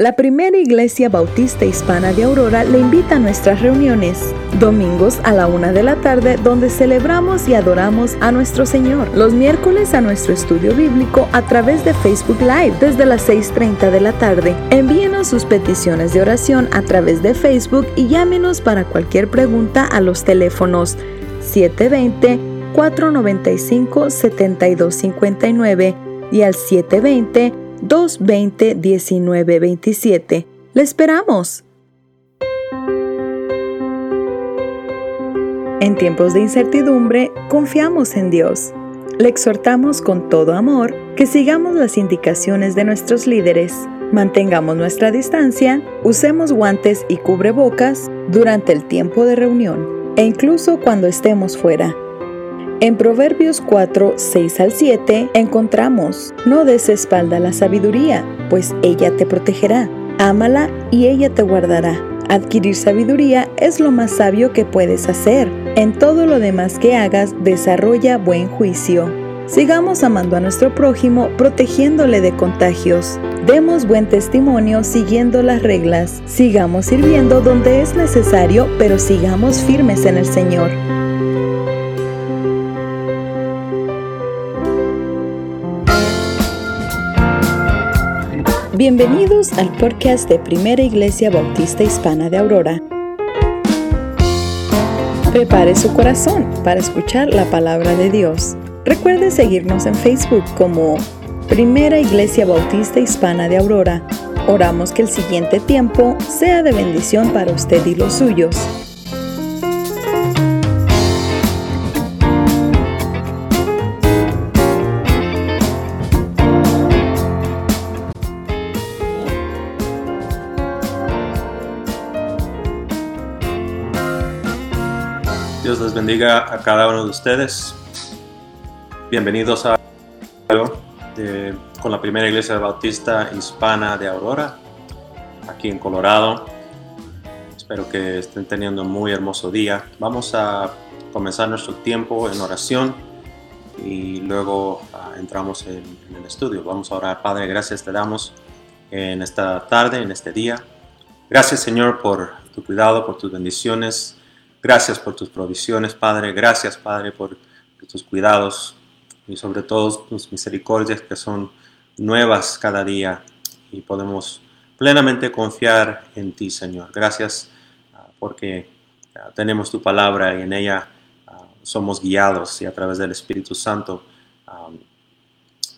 La primera iglesia bautista hispana de Aurora le invita a nuestras reuniones, domingos a la una de la tarde, donde celebramos y adoramos a nuestro Señor. Los miércoles a nuestro estudio bíblico a través de Facebook Live desde las 6.30 de la tarde. Envíenos sus peticiones de oración a través de Facebook y llámenos para cualquier pregunta a los teléfonos 720 495 7259 y al 720 220-1927. ¡Le esperamos! En tiempos de incertidumbre, confiamos en Dios. Le exhortamos con todo amor que sigamos las indicaciones de nuestros líderes, mantengamos nuestra distancia, usemos guantes y cubrebocas durante el tiempo de reunión e incluso cuando estemos fuera. En Proverbios 4, 6 al 7 encontramos, no des espalda la sabiduría, pues ella te protegerá. Ámala y ella te guardará. Adquirir sabiduría es lo más sabio que puedes hacer. En todo lo demás que hagas, desarrolla buen juicio. Sigamos amando a nuestro prójimo, protegiéndole de contagios. Demos buen testimonio siguiendo las reglas. Sigamos sirviendo donde es necesario, pero sigamos firmes en el Señor. Bienvenidos al podcast de Primera Iglesia Bautista Hispana de Aurora. Prepare su corazón para escuchar la palabra de Dios. Recuerde seguirnos en Facebook como Primera Iglesia Bautista Hispana de Aurora. Oramos que el siguiente tiempo sea de bendición para usted y los suyos. Bendiga a cada uno de ustedes. Bienvenidos a con la primera iglesia bautista hispana de Aurora, aquí en Colorado. Espero que estén teniendo un muy hermoso día. Vamos a comenzar nuestro tiempo en oración y luego ah, entramos en, en el estudio. Vamos a orar. Padre, gracias te damos en esta tarde, en este día. Gracias Señor por tu cuidado, por tus bendiciones Gracias por tus provisiones, Padre. Gracias, Padre, por, tus cuidados y sobre todo tus misericordias que son nuevas cada día y podemos plenamente confiar en ti, Señor. Gracias ah, porque ah, tenemos tu palabra y en ella ah, somos guiados y a través del Espíritu Santo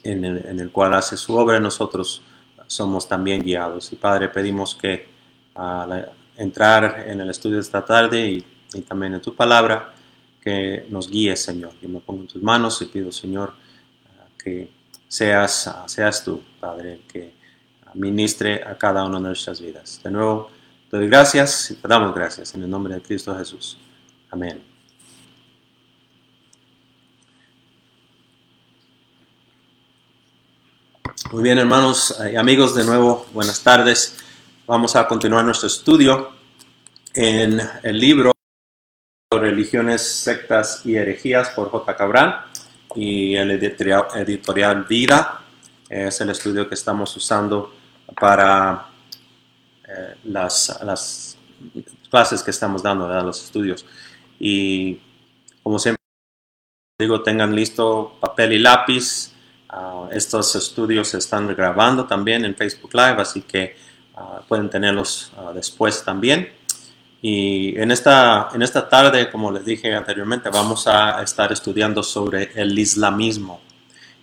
en el, cual hace su obra nosotros somos también guiados. Y Padre, pedimos que al entrar en el estudio esta tarde y y también en tu palabra, que nos guíe, Señor. Yo me pongo en tus manos y pido, Señor, que seas, seas tú, Padre, que ministre a cada una de nuestras vidas. De nuevo, te doy gracias y te damos gracias en el nombre de Cristo Jesús. Amén. Muy bien, hermanos y amigos, de nuevo, buenas tardes. Vamos a continuar nuestro estudio en el libro Religiones, Sectas y Herejías por J. Cabral y el editorial, Vida. Es el estudio que estamos usando para eh, las, las, clases que estamos dando, los estudios. Y como siempre digo, tengan listo papel y lápiz. Ah, estos estudios se están grabando también en Facebook Live, así que ah, pueden tenerlos ah, después también. Y en esta, en esta tarde, como les dije anteriormente, vamos a estar estudiando sobre el islamismo.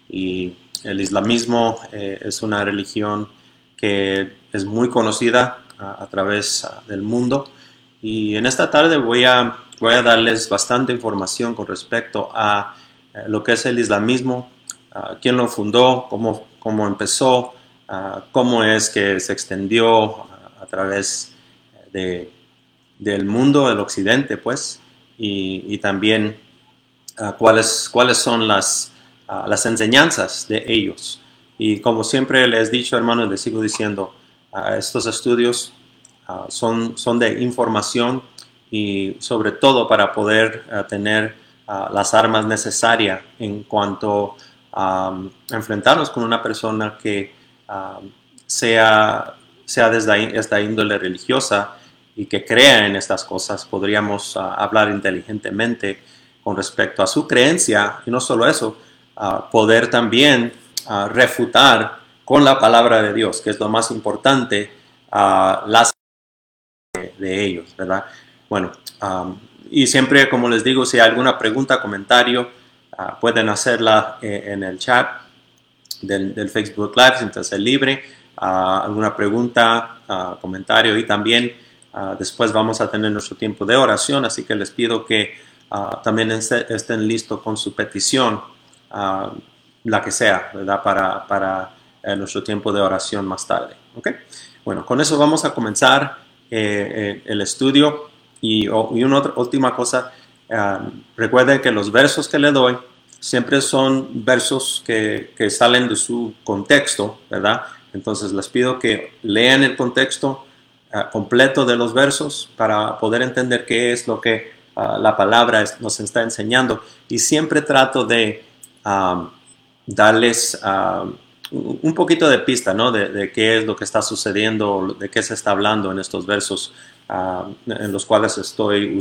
Y el islamismo eh, es una religión que es muy conocida a, través del mundo. Y en esta tarde voy a, voy a darles bastante información con respecto a eh, lo que es el islamismo, quién lo fundó, cómo, cómo empezó, cómo es que se extendió a través de del mundo, del occidente, pues, y, también ah, cuáles, cuáles son las, ah, las enseñanzas de ellos. Y como siempre les he dicho, hermanos, les sigo diciendo, uh, estos estudios son, son de información y sobre todo para poder tener las armas necesarias en cuanto a enfrentarnos con una persona que sea sea desde esta índole religiosa y que crea en estas cosas, podríamos ah, hablar inteligentemente con respecto a su creencia y no solo eso, ah, poder también ah, refutar con la palabra de Dios, que es lo más importante, las de, de ellos, ¿verdad? Bueno, y siempre, como les digo, si hay alguna pregunta, comentario, pueden hacerla eh, en el chat del, Facebook Live, entonces libre, alguna pregunta, comentario y también después vamos a tener nuestro tiempo de oración, así que les pido que también estén listos con su petición, la que sea, ¿verdad? Para, para eh, nuestro tiempo de oración más tarde. ¿ok? Bueno, con eso vamos a comenzar eh, eh, el estudio y, una última cosa, recuerden que los versos que le doy siempre son versos que, que, salen de su contexto, ¿verdad? Entonces les pido que lean el contexto ah, completo de los versos para poder entender qué es lo que ah, la palabra nos está enseñando. Y siempre trato de darles un poquito de pista, ¿no? De, qué es lo que está sucediendo, de qué se está hablando en estos versos en los cuales estoy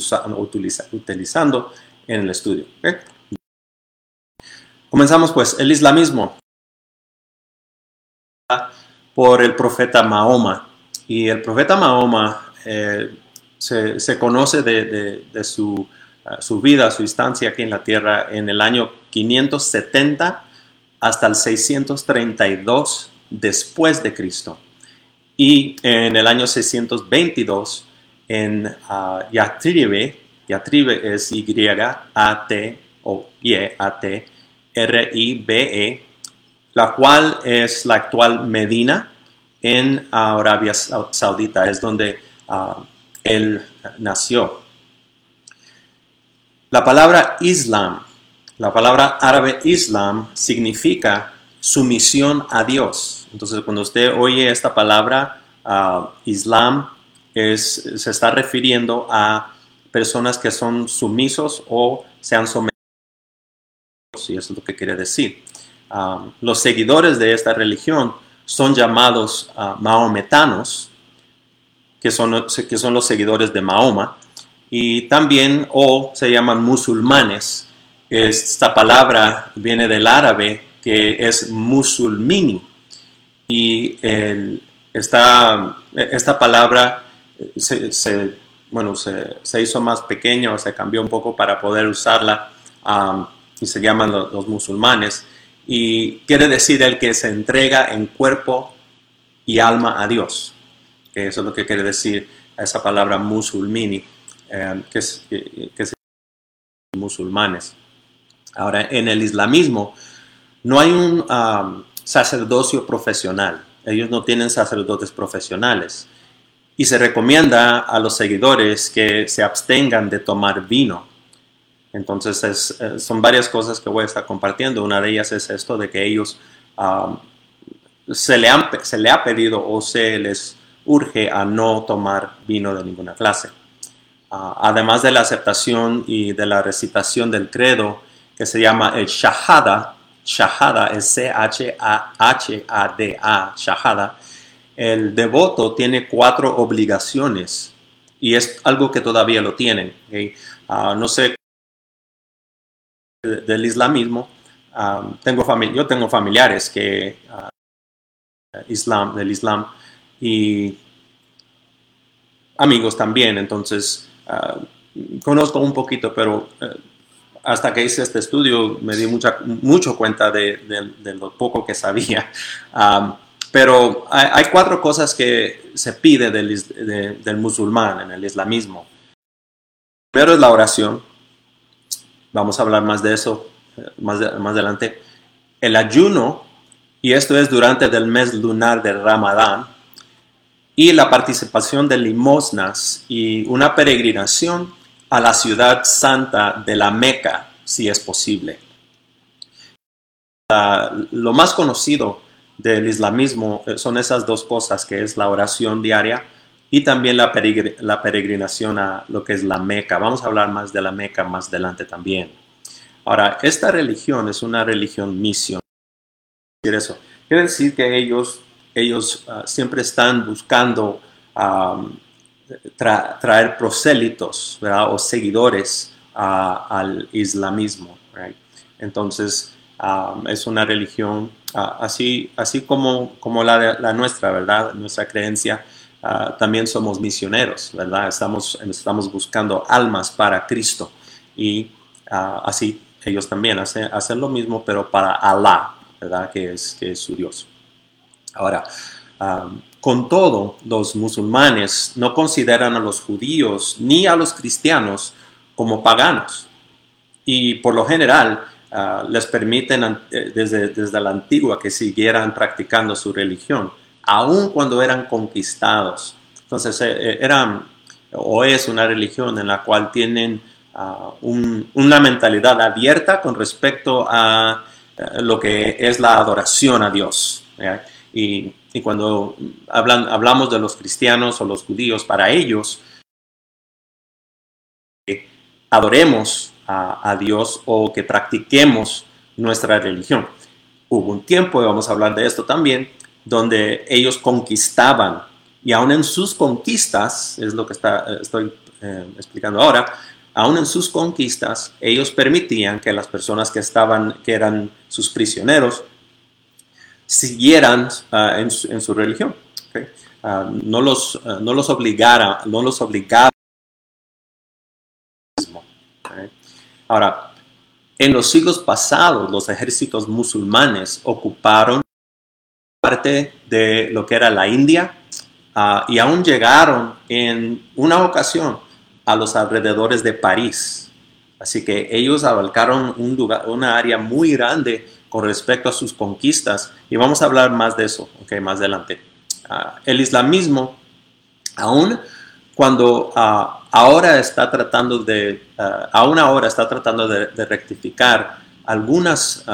utilizando en el estudio. Comenzamos pues, el islamismo por el profeta Mahoma. Y el profeta Mahoma eh, se, conoce de, su, su, vida, su instancia aquí en la tierra en el año 570 hasta el 632 después de Cristo. Y en el año 622 en uh, Yatribe, Yatribe es Y-A-T o Y-A-T, R-I-B-E, la cual es la actual Medina en Arabia Saudita, es donde ah, él nació. La palabra Islam, la palabra árabe Islam significa sumisión a Dios. Entonces, cuando usted oye esta palabra uh, Islam, es, se está refiriendo a personas que son sumisos o se han sometido y eso es lo que quiere decir. Um, los seguidores de esta religión son llamados uh, maometanos, que son, que son los seguidores de Mahoma, y también o se llaman musulmanes. Esta palabra viene del árabe que es musulmini y esta, esta palabra se, bueno, se, hizo más pequeña o se cambió un poco para poder usarla. Um, y se llaman los, musulmanes, y quiere decir el que se entrega en cuerpo y alma a Dios. Eso es lo que quiere decir esa palabra musulmini, eh, que, es, que, musulmanes. Ahora, en el islamismo no hay un um, sacerdocio profesional. Ellos no tienen sacerdotes profesionales. Y se recomienda a los seguidores que se abstengan de tomar vino entonces, eh, son varias cosas que voy a estar compartiendo. Una de ellas es esto de que ellos se, le ha pedido o se les urge a no tomar vino de ninguna clase. Ah, además de la aceptación y de la recitación del credo, que se llama el Shahada, Shahada es C-H-A-H-A-D-A, Shahada, el devoto tiene cuatro obligaciones y es algo que todavía lo tienen. Ah, no sé del islamismo, tengo yo tengo familiares que ah, islam, del Islam y amigos también, entonces ah, conozco un poquito, pero eh, hasta que hice este estudio me di mucha, mucho cuenta de, lo poco que sabía. pero hay, cuatro cosas que se pide del, del musulmán en el islamismo. Primero es la oración, Vamos a hablar más de eso eh, más, más adelante. El ayuno, y esto es durante el mes lunar del Ramadán, y la participación de limosnas y una peregrinación a la ciudad santa de la Meca, si es posible. lo más conocido del islamismo eh, son esas dos cosas, que es la oración diaria y también la, peregrinación a lo que es la Meca. Vamos a hablar más de la Meca más adelante también. Ahora, esta religión es una religión misión. Quiere decir que ellos ellos ah, siempre están buscando traer prosélitos o seguidores al islamismo. Entonces, es una religión así, así como, como la, la nuestra, ¿verdad? Nuestra creencia. También somos misioneros, ¿verdad? Estamos, estamos buscando almas para Cristo y así ellos también hacen, lo mismo, pero para Alá, ¿verdad? Que es, que es su Dios. Ahora, con todo, los musulmanes no consideran a los judíos ni a los cristianos como paganos. Y por lo general, ah, les permiten eh, desde, desde la antigua que siguieran practicando su religión, aun cuando eran conquistados. Entonces, eh, eh, eran o es una religión en la cual tienen ah, una mentalidad abierta con respecto a lo que es la adoración a Dios. Y, cuando hablamos de los cristianos o los judíos, para ellos, adoremos a, Dios o que practiquemos nuestra religión. Hubo un tiempo, y vamos a hablar de esto también, donde ellos conquistaban y aún en sus conquistas, es lo que está, estoy eh, explicando ahora, aún en sus conquistas, ellos permitían que las personas que estaban, que eran sus prisioneros, siguieran ah, en, su, religión. Ah, no, los, ah, no los obligara, no los obligaba. Ahora, en los siglos pasados, los ejércitos musulmanes ocuparon parte de lo que era la India y aún llegaron en una ocasión a los alrededores de París. Así que ellos abarcaron un una área muy grande con respecto a sus conquistas y vamos a hablar más de eso okay, más adelante. Ah, el islamismo, aún cuando uh, ahora está tratando de, aún ahora está tratando de, rectificar algunas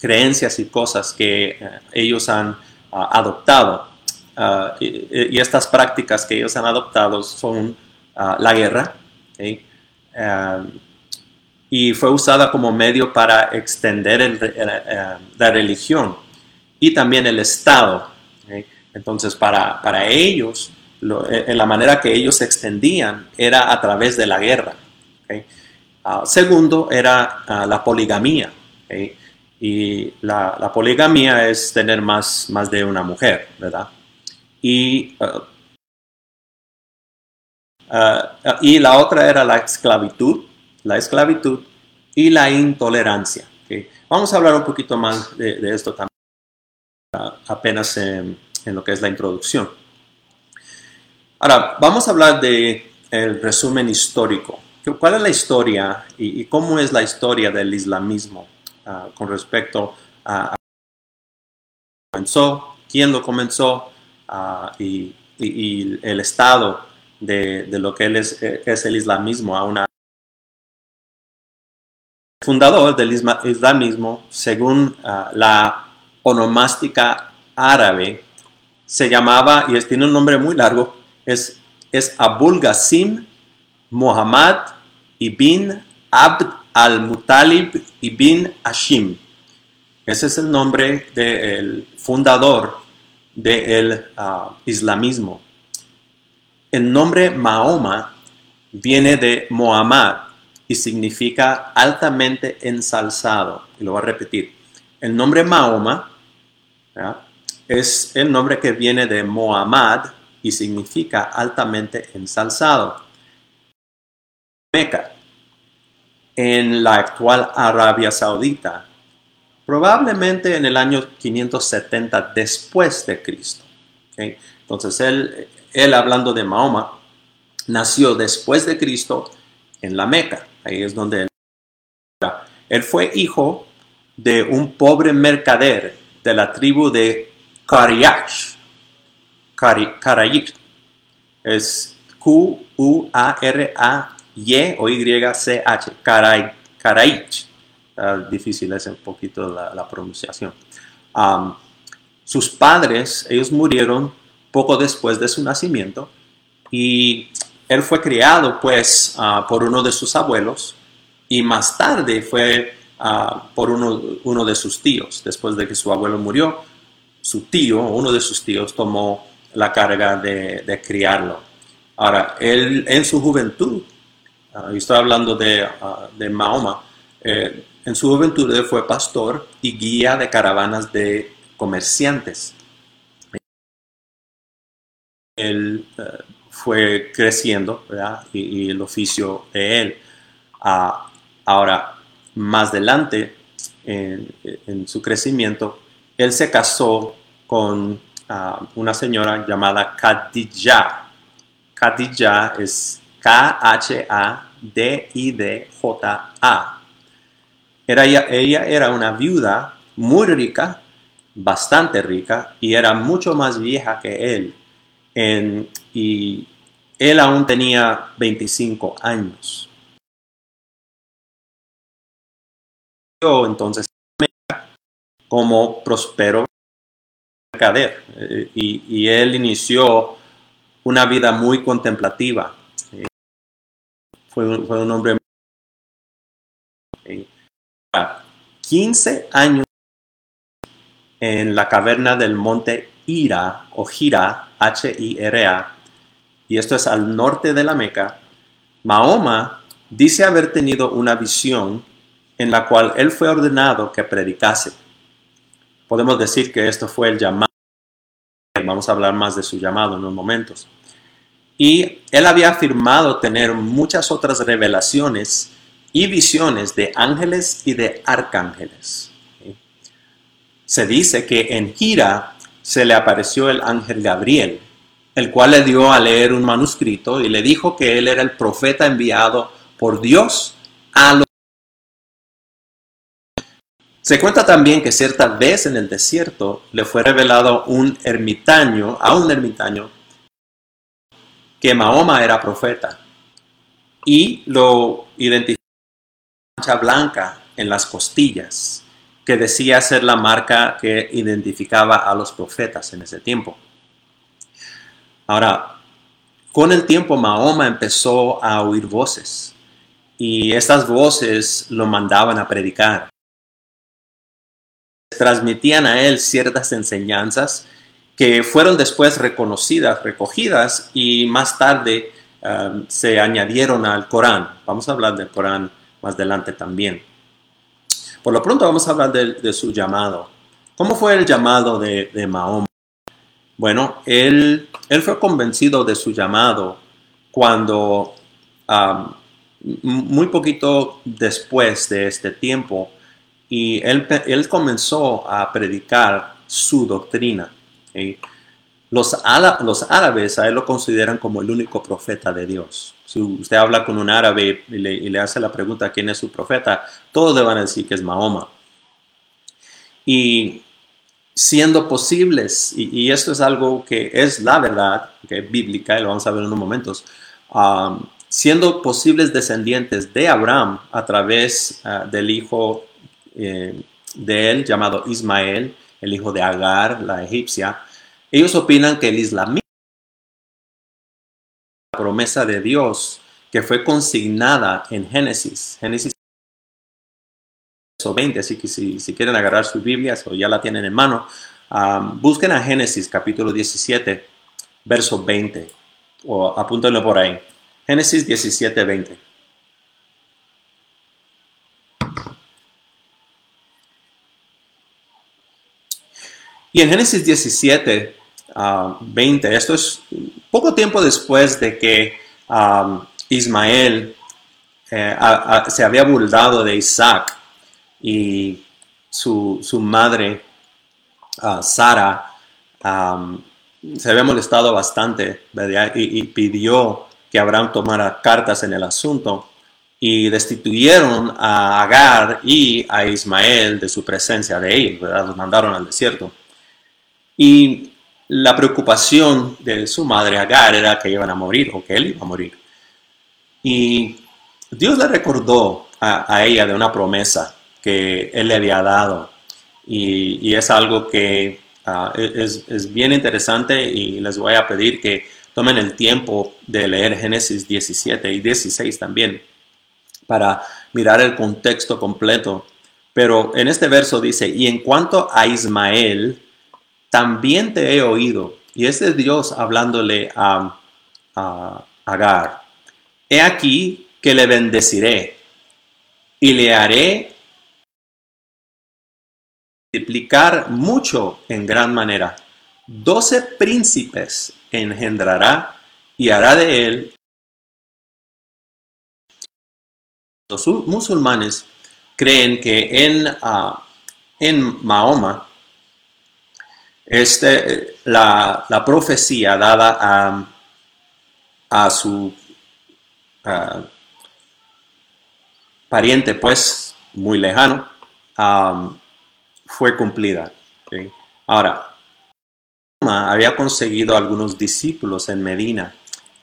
creencias y cosas que ellos han adoptado. Y, y, estas prácticas que ellos han adoptado son la guerra, y fue usada como medio para extender eh, la religión y también el Estado. Entonces, para, para ellos, eh, en la manera que ellos se extendían era a través de la guerra. Ah, segundo, era ah, la poligamía. Y la, poligamía es tener más, más de una mujer, ¿verdad? Y, ah, y la otra era la esclavitud la esclavitud y la intolerancia. Vamos a hablar un poquito más de, esto también apenas en, lo que es la introducción. Ahora, vamos a hablar de resumen histórico. ¿Cuál es la historia y, cómo es la historia del islamismo ah, con respecto a, comenzó, quién lo comenzó ah, y, el estado de, lo que es, es, el islamismo a una fundador del islamismo, según ah, la onomástica árabe, se llamaba, y tiene un nombre muy largo, es, es Abul Ghasim Muhammad ibn Abd al-Mutalib ibn Hashim. Ese es el nombre del fundador del ah, islamismo. El nombre Mahoma viene de Muhammad, y significa altamente ensalzado. Y lo voy a repetir. El nombre Mahoma es el nombre que viene de Muhammad y significa altamente ensalzado. Meca, en la actual Arabia Saudita, probablemente en el año 570 después de Cristo. Entonces él, él hablando de Mahoma, nació después de Cristo en la Meca. Ahí es donde él. Él fue hijo de un pobre mercader de la tribu de Karayach. Karayik. Es Q-U-A-R-A-Y o Y-C-H. Karayich. difícil es un poquito la, pronunciación. sus padres, ellos murieron poco después de su nacimiento y él fue criado pues ah, por uno de sus abuelos y más tarde fue ah, por uno, uno, de sus tíos. Después de que su abuelo murió, su tío, uno de sus tíos, tomó la carga de, criarlo. Ahora, él en su juventud, uh, estoy hablando de, ah, de Mahoma, eh, en su juventud fue pastor y guía de caravanas de comerciantes. Él eh, fue creciendo y, el oficio de él. Ah, ahora, más adelante, en, su crecimiento, él se casó con ah, una señora llamada Khadija. Khadija es K-H-A-D-I-D-J-A. Era, ella era una viuda muy rica, bastante rica, y era mucho más vieja que él. y él aún tenía 25 años. Entonces, como prospero mercader, eh, y él inició una vida muy contemplativa. Fue un, hombre 15 años en la caverna del monte Ira o Gira, H-I-R-A, y esto es al norte de la Meca, Mahoma dice haber tenido una visión en la cual él fue ordenado que predicase. Podemos decir que esto fue el llamado. Vamos a hablar más de su llamado en unos momentos. Y él había afirmado tener muchas otras revelaciones y visiones de ángeles y de arcángeles. Se dice que en Gira se le apareció el ángel Gabriel, el cual le dio a leer un manuscrito y le dijo que él era el profeta enviado por Dios a los... Se cuenta también que cierta vez en el desierto le fue revelado un ermitaño, a un ermitaño, que Mahoma era profeta y lo identificó blanca en las costillas, que decía ser la marca que identificaba a los profetas en ese tiempo. Ahora, con el tiempo Mahoma empezó a oír voces y estas voces lo mandaban a predicar. Transmitían a él ciertas enseñanzas que fueron después reconocidas, recogidas y más tarde um, se añadieron al Corán. Vamos a hablar del Corán más adelante también. Por lo pronto vamos a hablar de, su llamado. ¿Cómo fue el llamado de, Mahoma? Bueno, él, él, fue convencido de su llamado cuando muy poquito después de este tiempo y él, él comenzó a predicar su doctrina. Los, árabes a él lo consideran como el único profeta de Dios. Si usted habla con un árabe y le, hace la pregunta quién es su profeta, todos le van a decir que es Mahoma. Y siendo posibles, y, esto es algo que es la verdad, que es bíblica, y lo vamos a ver en unos momentos, um, siendo posibles descendientes de Abraham a través uh, del hijo eh, de él llamado Ismael, el hijo de Agar, la egipcia, ellos opinan que el islamismo promesa de Dios que fue consignada en Génesis. Génesis 20, así que si, quieren agarrar sus Biblias o ya la tienen en mano, busquen a Génesis capítulo 17, verso 20, o apúntenlo por ahí. Génesis 17, 20. Y en Génesis 17, 20. Esto es poco tiempo después de que Ismael eh, se había burlado de Isaac y su, madre, uh, Sara, se había molestado bastante y, pidió que Abraham tomara cartas en el asunto y destituyeron a Agar y a Ismael de su presencia de ¿verdad? Los mandaron al desierto. Y la preocupación de su madre Agar era que iban a morir o que él iba a morir. Y Dios le recordó a, ella de una promesa que él le había dado. Y, es algo que ah, es, es, bien interesante y les voy a pedir que tomen el tiempo de leer Génesis 17 y 16 también para mirar el contexto completo. Pero en este verso dice, y en cuanto a Ismael, también te he oído. Y este es Dios hablándole a, a Agar. He aquí que le bendeciré y le haré multiplicar mucho en gran manera. Doce príncipes engendrará y hará de él. Los musulmanes creen que en, ah, en Mahoma este, la, profecía dada a, a su pariente, pues, muy lejano, fue cumplida. Ahora, había conseguido algunos discípulos en Medina.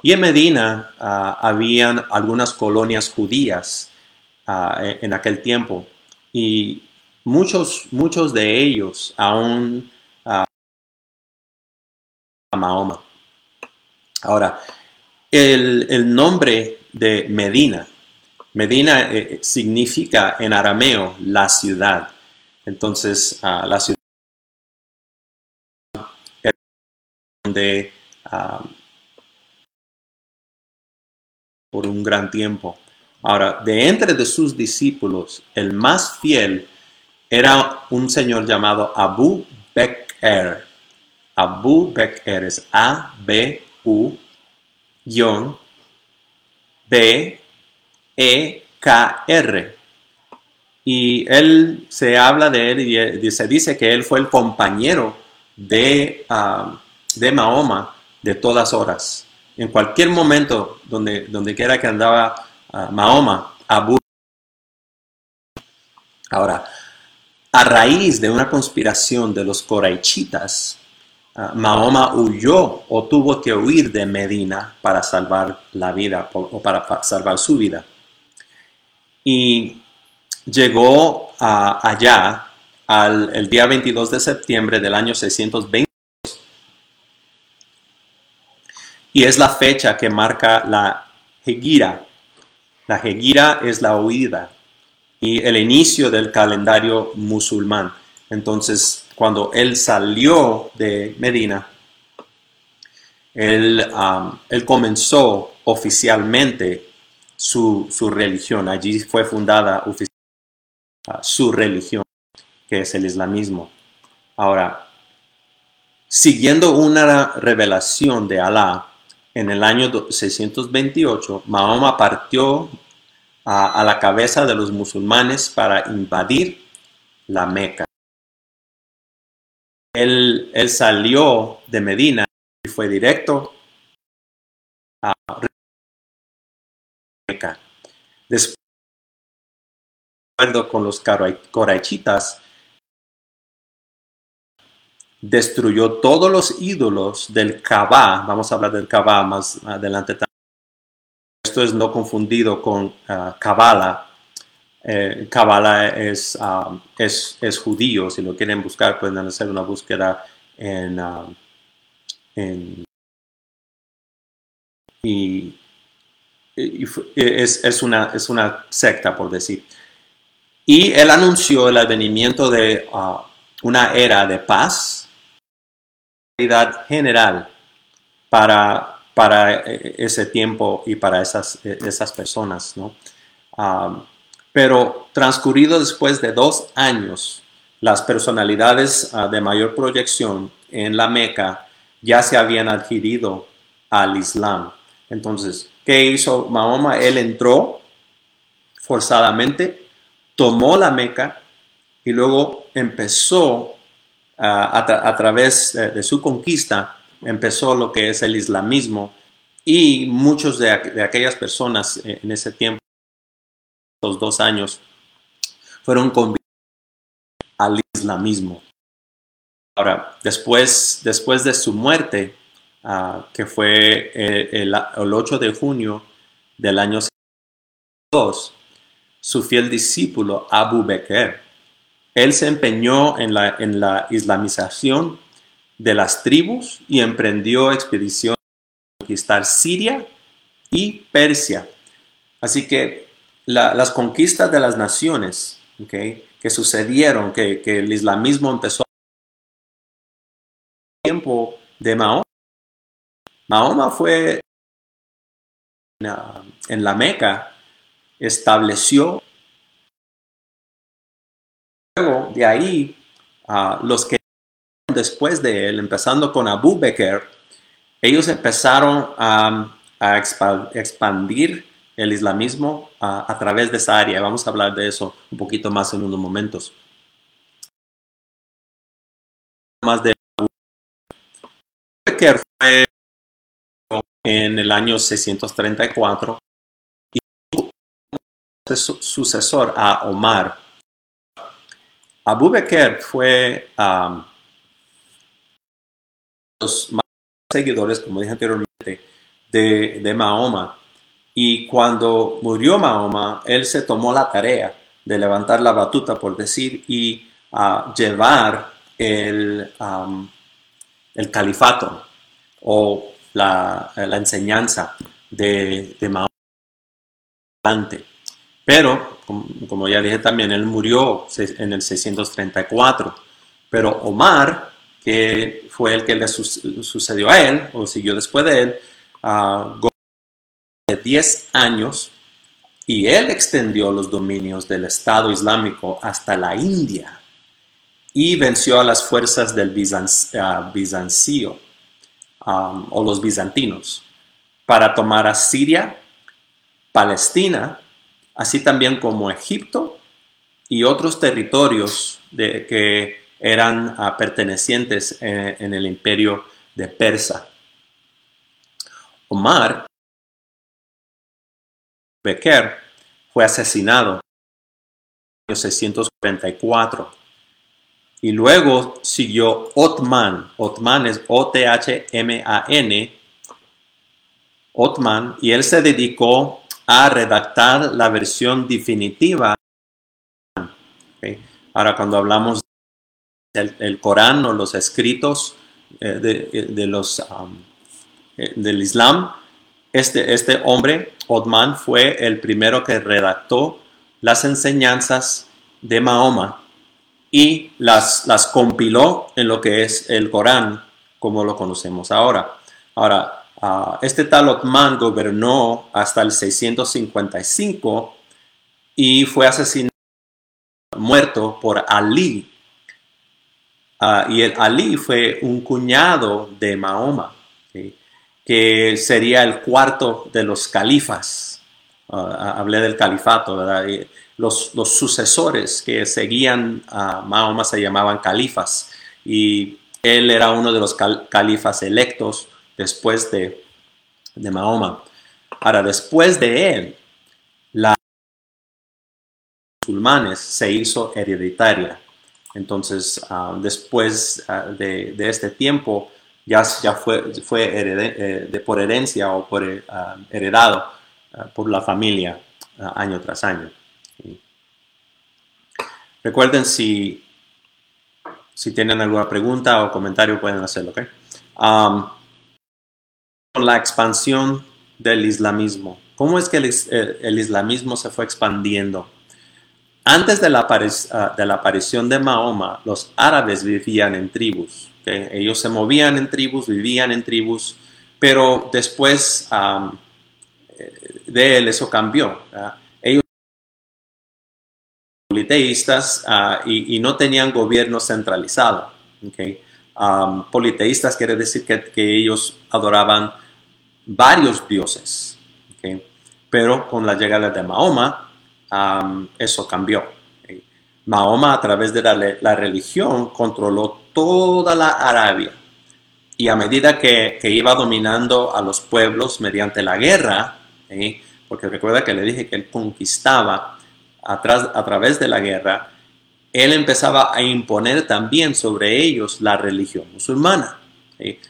Y en Medina ah, habían algunas colonias judías ah, en aquel tiempo. Y muchos, muchos de ellos aún Mahoma. Ahora, el, el nombre de Medina Medina eh, significa en arameo la ciudad. Entonces, uh, la ciudad donde uh, por un gran tiempo. Ahora, de entre de sus discípulos, el más fiel era un señor llamado Abu Bekr. Abu Bekr es A-B-U-B e-K-R. Y él se habla de él y se dice que él fue el compañero de, ah, de Mahoma de todas horas. En cualquier momento, donde, quiera que andaba uh, Mahoma, Abu. Ahora, a raíz de una conspiración de los coraichitas, Mahoma huyó o tuvo que huir de Medina para salvar la vida o para salvar su vida. Y llegó allá al, el día 22 de septiembre del año 620 y es la fecha que marca la Hegira. La Hegira es la huida y el inicio del calendario musulmán. Entonces, cuando él salió de Medina, él, um, comenzó oficialmente su, religión. Allí fue fundada uh, su religión, que es el islamismo. Ahora, siguiendo una revelación de Alá, en el año 628, Mahoma partió a la cabeza de los musulmanes para invadir la Meca. Él, salió de Medina y fue directo a Meca. Después, con los coraichitas, destruyó todos los ídolos del Kaaba. Vamos a hablar del Kaaba más adelante. Esto es no confundido con uh, Kabbalah, eh, Kabbalah es, um, es, es, judío, si lo quieren buscar pueden hacer una búsqueda en, um, y, es, es, una, es una secta, por decir. Y él anunció el advenimiento de uh, una era de paz, general para, para eh, ese tiempo y para esas, esas personas, ¿no? Um, pero transcurrido después de dos años, las personalidades ah, de mayor proyección en la Meca ya se habían adquirido al Islam. Entonces, ¿qué hizo Mahoma? Él entró forzadamente, tomó la Meca y luego empezó ah, a, través de, su conquista, empezó lo que es el islamismo y muchos de aquellas personas eh, en ese tiempo dos años, fueron convertidos al islamismo. Ahora, después, después de su muerte, ah, que fue eh, el, el, 8 de junio del año 2, su fiel discípulo Abu Bakr, él se empeñó en la, en la islamización de las tribus y emprendió expediciones para conquistar Siria y Persia. Así que las conquistas de las naciones que sucedieron, que, el islamismo empezó tiempo de Mahoma. Mahoma fue en la Meca, estableció luego de ahí a los que después de él, empezando con Abu Bakr, ellos empezaron a, expandir el islamismo a, través de esa área. Vamos a hablar de eso un poquito más en unos momentos. Más de fue en el año 634 y su sucesor a Omar. Abu Bakr fue um, los más seguidores, como dije anteriormente, de, Mahoma. Y cuando murió Mahoma, él se tomó la tarea de levantar la batuta, por decir, y llevar el, el califato o la, enseñanza de, de Mahoma. Pero, como ya dije también, él murió en el 634. Pero Omar que fue el que le sucedió a él, o siguió después de él, uh, de 10 años, y él extendió los dominios del Estado Islámico hasta la India y venció a las fuerzas del uh, Bizancio um, o los bizantinos para tomar a Siria, Palestina, así también como Egipto y otros territorios que eran ah, pertenecientes eh, en el imperio de Persa. Omar Becker fue asesinado en 644 y luego siguió Otman. Otman es O-T-H-M-A-N. Otman y él se dedicó a redactar la versión definitiva. Ahora cuando hablamos el, Corán o los escritos eh, eh, de, los, um, eh, del Islam, este, este hombre, Otman, fue el primero que redactó las enseñanzas de Mahoma y las, las compiló en lo que es el Corán, como lo conocemos ahora. Ahora, ah, este tal Otman gobernó hasta el 655 y fue asesinado, muerto por Ali, Ah, y el Ali fue un cuñado de Mahoma, que sería el cuarto de los califas. Ah, hablé del califato, ¿verdad? los, los, sucesores que seguían a Mahoma se llamaban califas y él era uno de los califas electos después de, de Mahoma. Ahora, después de él, la musulmanes se hizo hereditaria. Entonces, ah, después ah, de, este tiempo, ya, ya fue, fue eh, de, por herencia o por ah, heredado por la familia año tras año. Recuerden si, si tienen alguna pregunta o comentario pueden hacerlo. ¿okay? con la expansión del islamismo. ¿Cómo es que el islamismo se fue expandiendo? Antes de la, ah, de la, aparición de Mahoma, los árabes vivían en tribus. Ellos se movían en tribus, vivían en tribus, pero después de él eso cambió. Ellos eran politeístas ah, y, no tenían gobierno centralizado. politeístas quiere decir que, ellos adoraban varios dioses. Pero con la llegada de Mahoma, eso cambió. Mahoma a través de la, religión controló toda la Arabia y a medida que, iba dominando a los pueblos mediante la guerra, porque recuerda que le dije que él conquistaba a través de la guerra, él empezaba a imponer también sobre ellos la religión musulmana.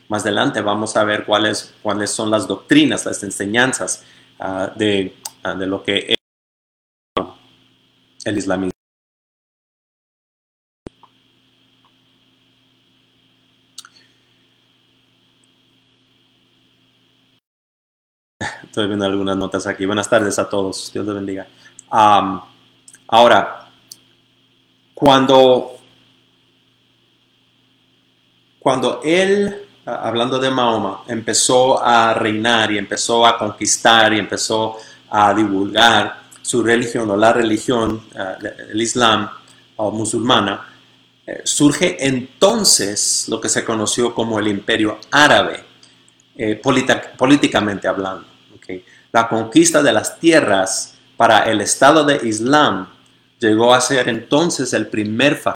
Más adelante vamos a ver cuáles, cuáles son las doctrinas, las enseñanzas ah, de, ah, de, lo que el islamismo. Estoy viendo algunas notas aquí. Buenas tardes a todos. Dios les bendiga. ahora, cuando, cuando él, hablando de Mahoma, empezó a reinar y empezó a conquistar y empezó a divulgar su religión o la religión, el Islam o musulmana, eh, surge entonces lo que se conoció como el imperio árabe, eh, políticamente hablando. La conquista de las tierras para el Estado de Islam llegó a ser entonces el primer factor,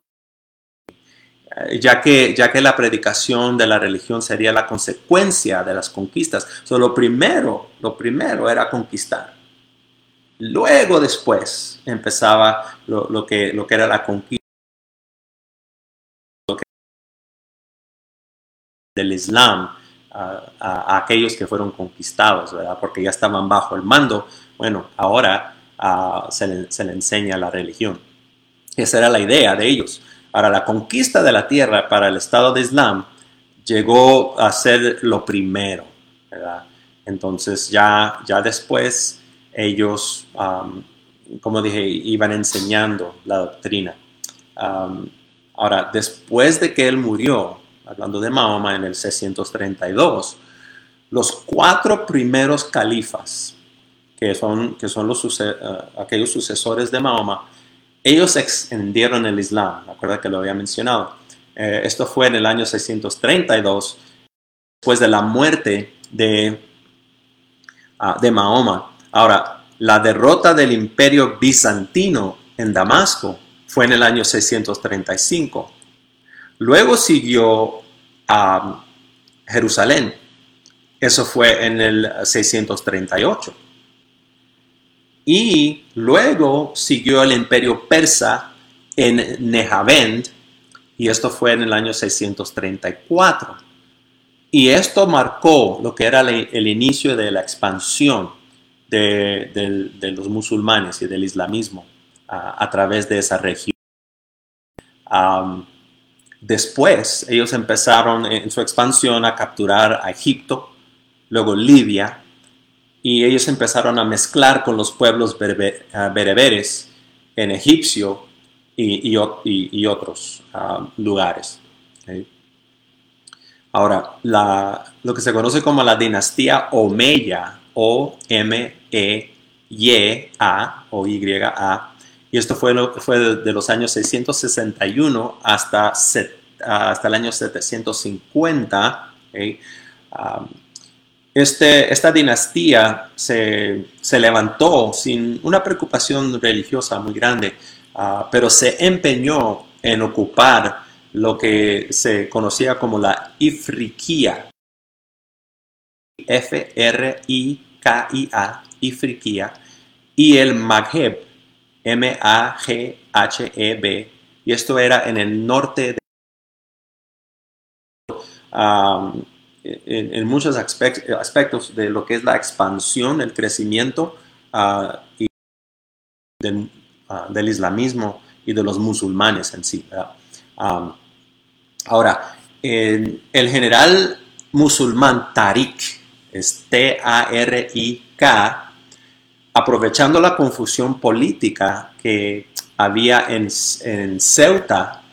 eh, ya que, ya que la predicación de la religión sería la consecuencia de las conquistas. So, lo, primero, lo primero era conquistar. Luego después empezaba lo, que, lo que era la conquista del Islam a, aquellos que fueron conquistados, ¿verdad? Porque ya estaban bajo el mando. Bueno, ahora ah, se, le, enseña la religión. Esa era la idea de ellos. Ahora, la conquista de la tierra para el Estado de Islam llegó a ser lo primero. Entonces ya, ya después ellos, como dije, iban enseñando la doctrina. ahora, después de que él murió, hablando de Mahoma en el 632, los cuatro primeros califas, que son, que son eh, aquellos sucesores de Mahoma, ellos extendieron el Islam, acuerda que lo había mencionado. Eh, esto fue en el año 632, después de la muerte de, ah, de Mahoma. Ahora, la derrota del imperio bizantino en Damasco fue en el año 635. Luego siguió a Jerusalén. Eso fue en el 638. Y luego siguió el imperio persa en Nehavend, y esto fue en el año 634. Y esto marcó lo que era el inicio de la expansión de, los musulmanes y del islamismo a, través de esa región. Después ellos empezaron en su expansión a capturar a Egipto, luego Libia, y ellos empezaron a mezclar con los pueblos ah, bereberes en Egipcio y, otros ah, lugares. Ahora, lo que se conoce como la dinastía Omeya, O-M-E-Y-A, o Y-A, y esto fue, de, los años 661 hasta, el año 750. Este, esta dinastía se, levantó sin una preocupación religiosa muy grande, ah, pero se empeñó en ocupar lo que se conocía como la Ifriquía. F-R-I-K-I-A, Ifriquía, y el Maghreb, M-A-G-H-E-B, y esto era en el norte de... en, muchos aspectos de lo que es la expansión, el crecimiento ah, ah, del, islamismo y de los musulmanes en sí. ahora, el general musulmán Tariq, es T-A-R-I-K, aprovechando la confusión política que había en, Ceuta,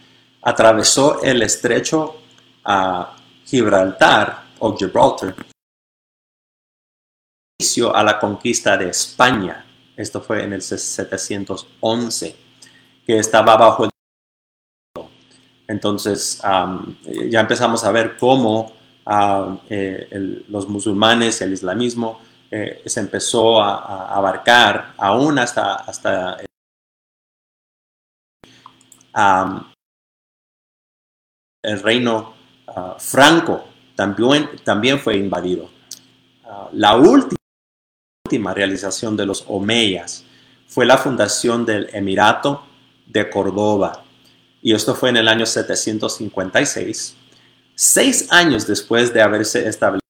atravesó el estrecho a Gibraltar o Gibraltar a la conquista de España. Esto fue en el 711, que estaba bajo el... Entonces ya empezamos a ver cómo eh, los musulmanes, el islamismo, eh, se empezó a, abarcar aún hasta, hasta el reino ah, franco también, también fue invadido. Ah, la última, última realización de los omeyas fue la fundación del Emirato de Córdoba. Y esto fue en el año 756, seis años después de haberse establecido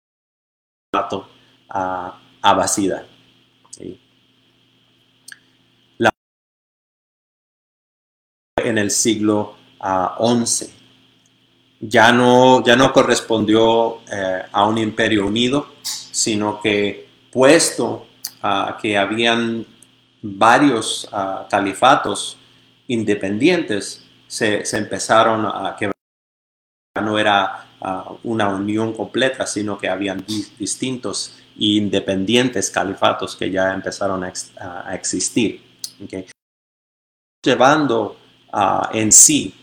el Emirato uh, abasida. en el siglo XI. Ah, ya, no, ya no correspondió eh, a un imperio unido, sino que puesto que habían varios uh, califatos independientes, se, se, empezaron a quebrar no era ah, una unión completa, sino que habían distintos independientes califatos que ya empezaron a, existir. Llevando ah, en sí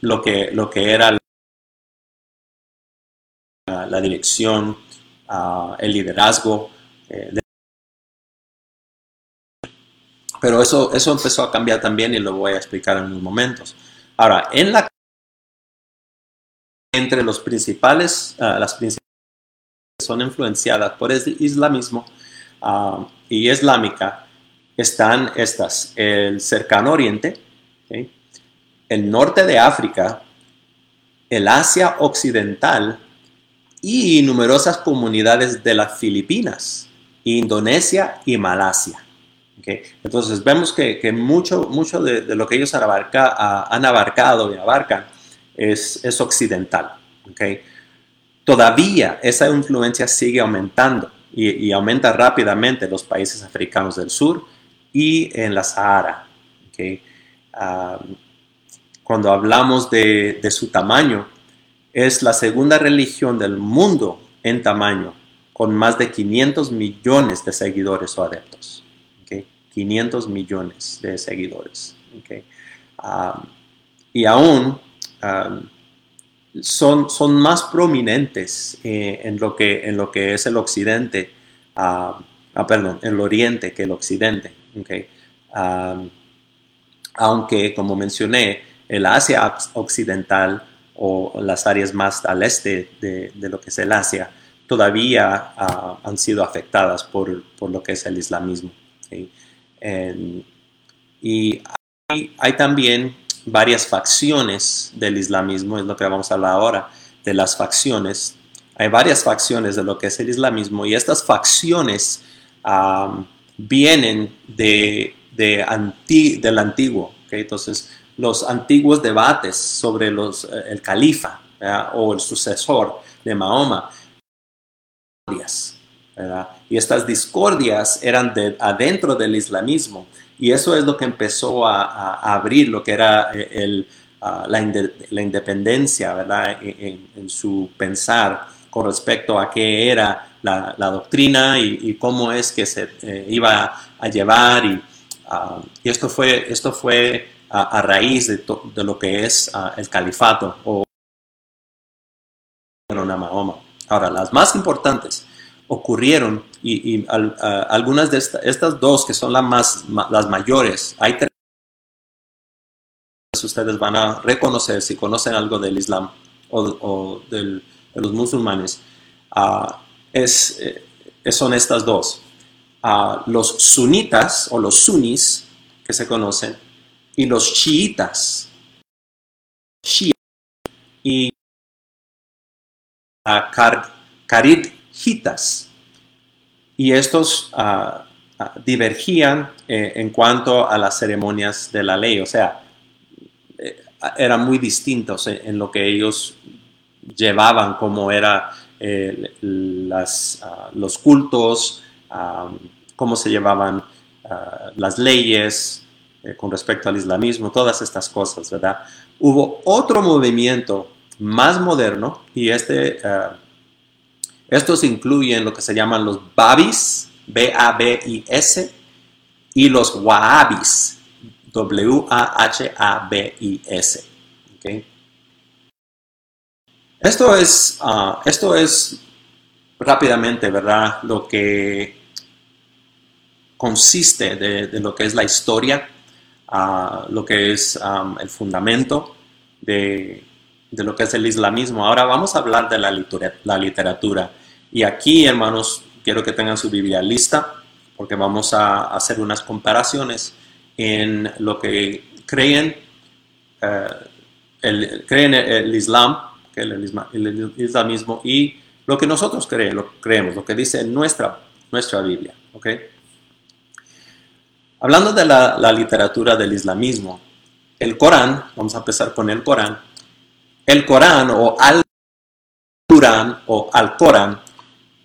lo, que, lo que era la, dirección, ah, el liderazgo. Eh, pero eso, eso empezó a cambiar también y lo voy a explicar en unos momentos. Ahora, en la entre los principales, uh, las principales son influenciadas por el islamismo uh, y islámica están estas, el cercano oriente, el norte de África, el Asia occidental y numerosas comunidades de las Filipinas, Indonesia y Malasia. Entonces vemos que, mucho, mucho de, lo que ellos han, han abarcado y abarcan es, occidental. Todavía esa influencia sigue aumentando y, aumenta rápidamente en los países africanos del sur y en la Sahara. cuando hablamos de, su tamaño, es la segunda religión del mundo en tamaño, con más de 500 millones de seguidores o adeptos. 500 millones de seguidores. y aún son, son más prominentes eh, en, lo que, en lo que es el occidente, ah, perdón, el oriente que el occidente. aunque, como mencioné, el Asia occidental o las áreas más al este de, lo que es el Asia todavía ah, han sido afectadas por, lo que es el islamismo. y hay, también varias facciones del islamismo, es lo que vamos a hablar ahora, de las facciones. Hay varias facciones de lo que es el islamismo y estas facciones vienen de, del antiguo. Entonces, los antiguos debates sobre los, eh, el califa o el sucesor de Mahoma, y estas discordias eran de, adentro del islamismo y eso es lo que empezó a, abrir lo que era eh, la, independencia, ¿verdad? En, su pensar con respecto a qué era la, doctrina y, cómo es que se eh, iba a llevar. Y, ah, esto fue, esto fue a, raíz de, lo que es ah, el califato o Mahoma. Ahora, las más importantes ocurrieron y, algunas de estas dos que son las, más, las mayores, hay tres ustedes van a reconocer si conocen algo del Islam o, de los musulmanes, ah, es, eh, son estas dos. Ah, los sunitas o los sunnis que se conocen y los chiitas. y uh, y estos ah, ah, divergían eh, en cuanto a las ceremonias de la ley, o sea, eh, eran muy distintos en, lo que ellos llevaban, como eran eh, ah, los cultos, cómo se llevaban las leyes con respecto al islamismo, todas estas cosas, ¿verdad? Hubo otro movimiento más moderno y este estos incluyen lo que se llaman los Babis, B-A-B-I-S, y los Wahhabis, W-A-H-A-B-I-S. Esto, es, ah, esto es rápidamente, ¿verdad? Lo que consiste de, lo que es la historia, ah, lo que es el fundamento de, lo que es el islamismo. Ahora vamos a hablar de la literatura. Y aquí, hermanos, quiero que tengan su Biblia lista porque vamos a hacer unas comparaciones en lo que creen, eh, el, creen el, Islam, el, islamismo y lo que nosotros creemos, lo, creemos, lo que dice nuestra, nuestra Biblia. ¿okay? Hablando de la, literatura del islamismo, el Corán, vamos a empezar con el Corán, el Corán o al Corán o al Corán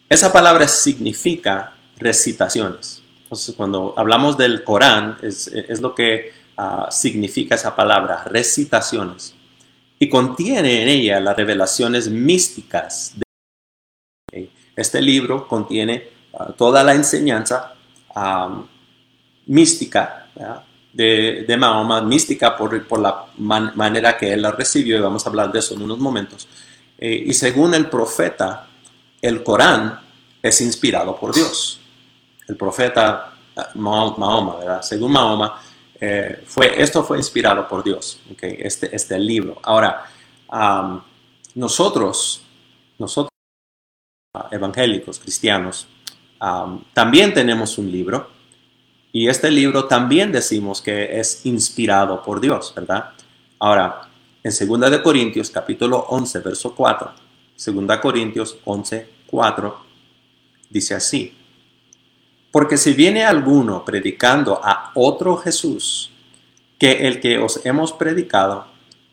esa palabra significa recitaciones. Entonces, cuando hablamos del Corán, es, lo que ah, significa esa palabra, recitaciones. y contiene en ella las revelaciones místicas. De, este libro contiene uh, toda la enseñanza um, mística de, Mahoma, mística por, por la man, manera que él la recibió, y vamos a hablar de eso en unos momentos. Eh, y según el profeta, el Corán es inspirado por Dios. El profeta uh, Mahoma, ¿verdad? Según Mahoma, eh, fue, esto fue inspirado por Dios, okay, este, este libro. Ahora, nosotros, nosotros evangélicos, cristianos, también tenemos un libro y este libro también decimos que es inspirado por Dios, ¿verdad? Ahora, en 2 de Corintios capítulo 11, verso 4, 2 Corintios 11, 4, dice así, porque si viene alguno predicando a otro Jesús que el que os hemos predicado,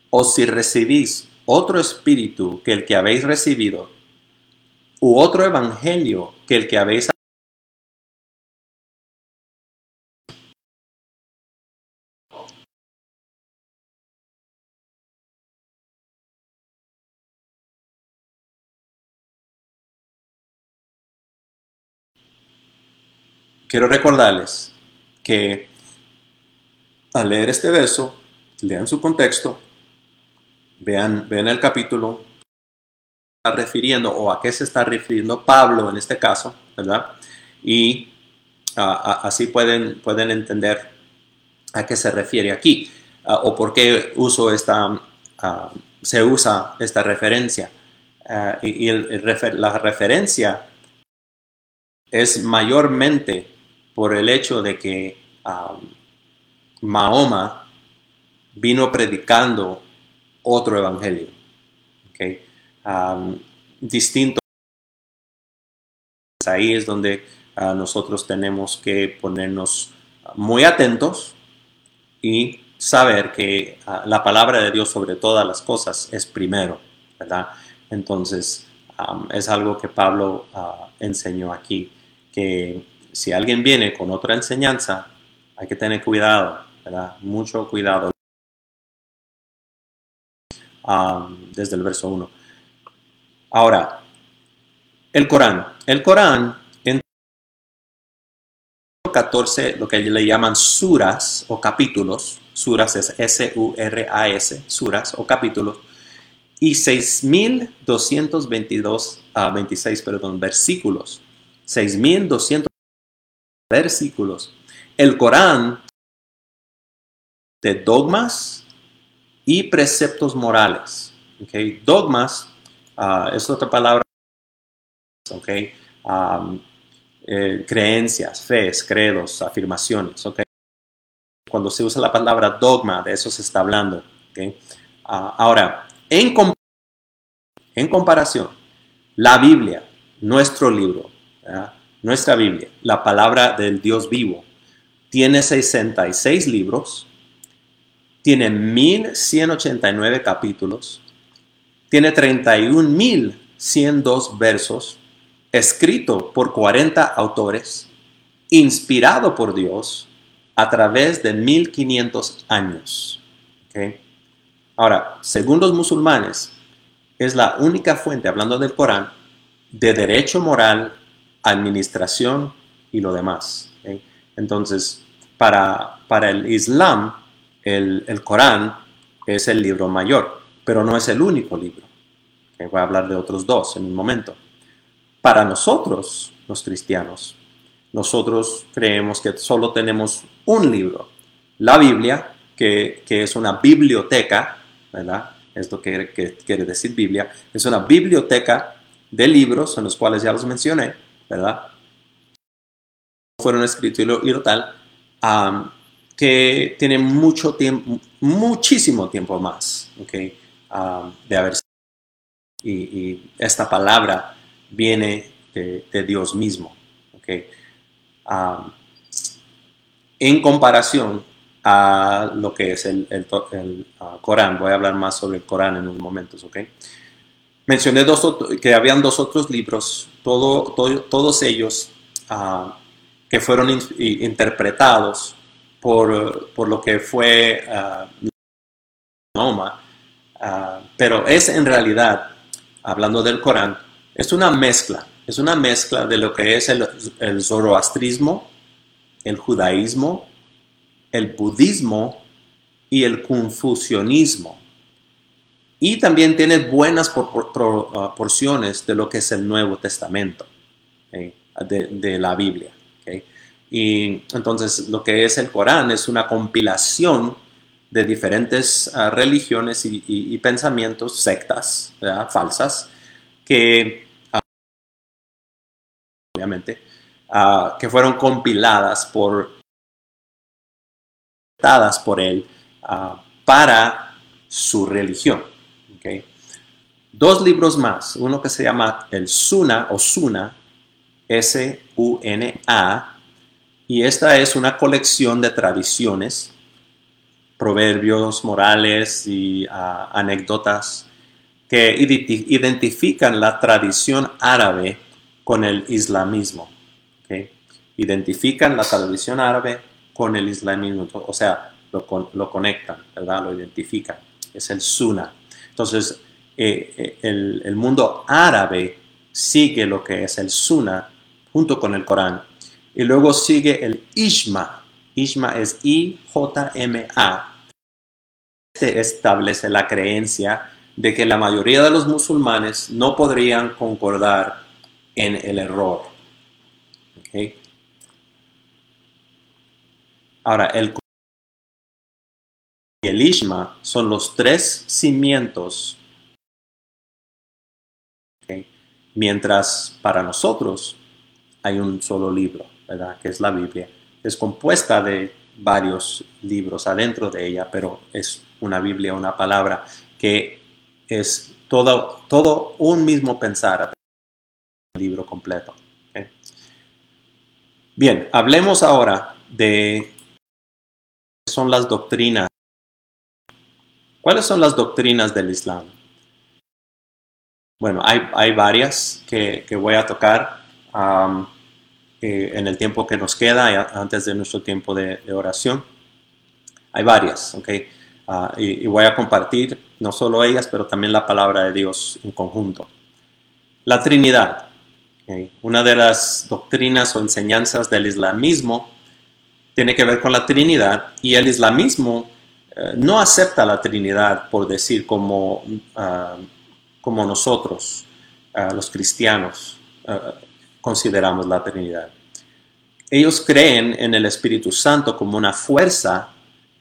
o si recibís otro espíritu que el que habéis recibido, u otro evangelio que el que habéis quiero recordarles que al leer este verso, lean su contexto, vean, vean el capítulo, está refiriendo o a qué se está refiriendo Pablo en este caso, ¿verdad? Y así pueden, pueden entender a qué se refiere aquí o por qué uso esta, se usa esta referencia. y, la referencia es mayormente por el hecho de que um, Mahoma vino predicando otro evangelio, okay? Um, distinto. Ahí es donde uh, nosotros tenemos que ponernos muy atentos y saber que uh, la palabra de Dios sobre todas las cosas es primero, ¿verdad? Entonces, um, es algo que Pablo uh, enseñó aquí, que si alguien viene con otra enseñanza, hay que tener cuidado. Mucho cuidado. Um, desde el verso 1. Ahora, el Corán. El Corán, en 14, lo que le llaman suras o capítulos, suras es S-U-R-A-S, suras o capítulos, y 6.222, uh, 26, perdón, versículos. 6.200 versículos. El Corán de dogmas y preceptos morales. Okay. Dogmas uh, es otra palabra. Okay. Eh, creencias, fees, credos, afirmaciones. Okay. Cuando se usa la palabra dogma, de eso se está hablando. Okay. Uh, ahora, en, en comparación, la Biblia, nuestro libro, ¿verdad? Nuestra Biblia, la palabra del Dios vivo, tiene 66 libros, tiene 1189 capítulos, tiene 31.102 versos, escrito por 40 autores, inspirado por Dios a través de 1500 años. Ahora, según los musulmanes, es la única fuente, hablando del Corán, de derecho moral administración y lo demás. Entonces, para, para el Islam, el, el, Corán es el libro mayor, pero no es el único libro. Voy a hablar de otros dos en un momento. Para nosotros, los cristianos, nosotros creemos que solo tenemos un libro, la Biblia, que, que es una biblioteca, ¿verdad? Esto que, que quiere decir Biblia, es una biblioteca de libros en los cuales ya los mencioné, ¿verdad? Fueron escritos y lo, tal, que tiene mucho tiempo, muchísimo tiempo más, ¿ok? de haber y, y, esta palabra viene de, Dios mismo, ¿ok? en comparación a lo que es el, el, uh, Corán, voy a hablar más sobre el Corán en unos momentos, ¿ok? Mencioné dos, que habían dos otros libros, todo, todos ellos uh, que fueron in, interpretados por, lo que fue uh, Mahoma, uh, pero es en realidad, hablando del Corán, es una mezcla, es una mezcla de lo que es el, el zoroastrismo, el judaísmo, el budismo y el confucianismo. Y también tiene buenas ah, porciones de lo que es el Nuevo Testamento, de, la Biblia. Y entonces lo que es el Corán es una compilación de diferentes ah, religiones y, pensamientos, sectas falsas, que ah, obviamente que fueron compiladas por por él para su religión. Dos libros más, uno que se llama el Suna o Suna, S-U-N-A, y esta es una colección de tradiciones, proverbios morales y ah, anécdotas que identifican la tradición árabe con el islamismo. Identifican la tradición árabe con el islamismo, o sea, lo, conectan, ¿verdad? Lo identifican. Es el Suna. Entonces, eh, eh, el, mundo árabe sigue lo que es el Sunna junto con el Corán. Y luego sigue el Ishma. Ishma es I-J-M-A. Este establece la creencia de que la mayoría de los musulmanes no podrían concordar en el error. Ahora, el el Ishma son los tres cimientos Mientras para nosotros hay un solo libro, ¿verdad? Que es la Biblia. Es compuesta de varios libros adentro de ella, pero es una Biblia, una palabra que es todo, todo un mismo pensar, el libro completo. Bien, hablemos ahora de son las doctrinas. ¿Cuáles son las doctrinas del Islam? Bueno, hay, varias que, voy a tocar eh, en el tiempo que nos queda, antes de nuestro tiempo de, oración. Hay varias, ¿ok? Ah, y, voy a compartir no solo ellas, pero también la palabra de Dios en conjunto. La Trinidad. Una de las doctrinas o enseñanzas del islamismo tiene que ver con la Trinidad y el islamismo eh, no acepta la Trinidad, por decir, como ah, como nosotros, los cristianos, consideramos la Trinidad. Ellos creen en el Espíritu Santo como una fuerza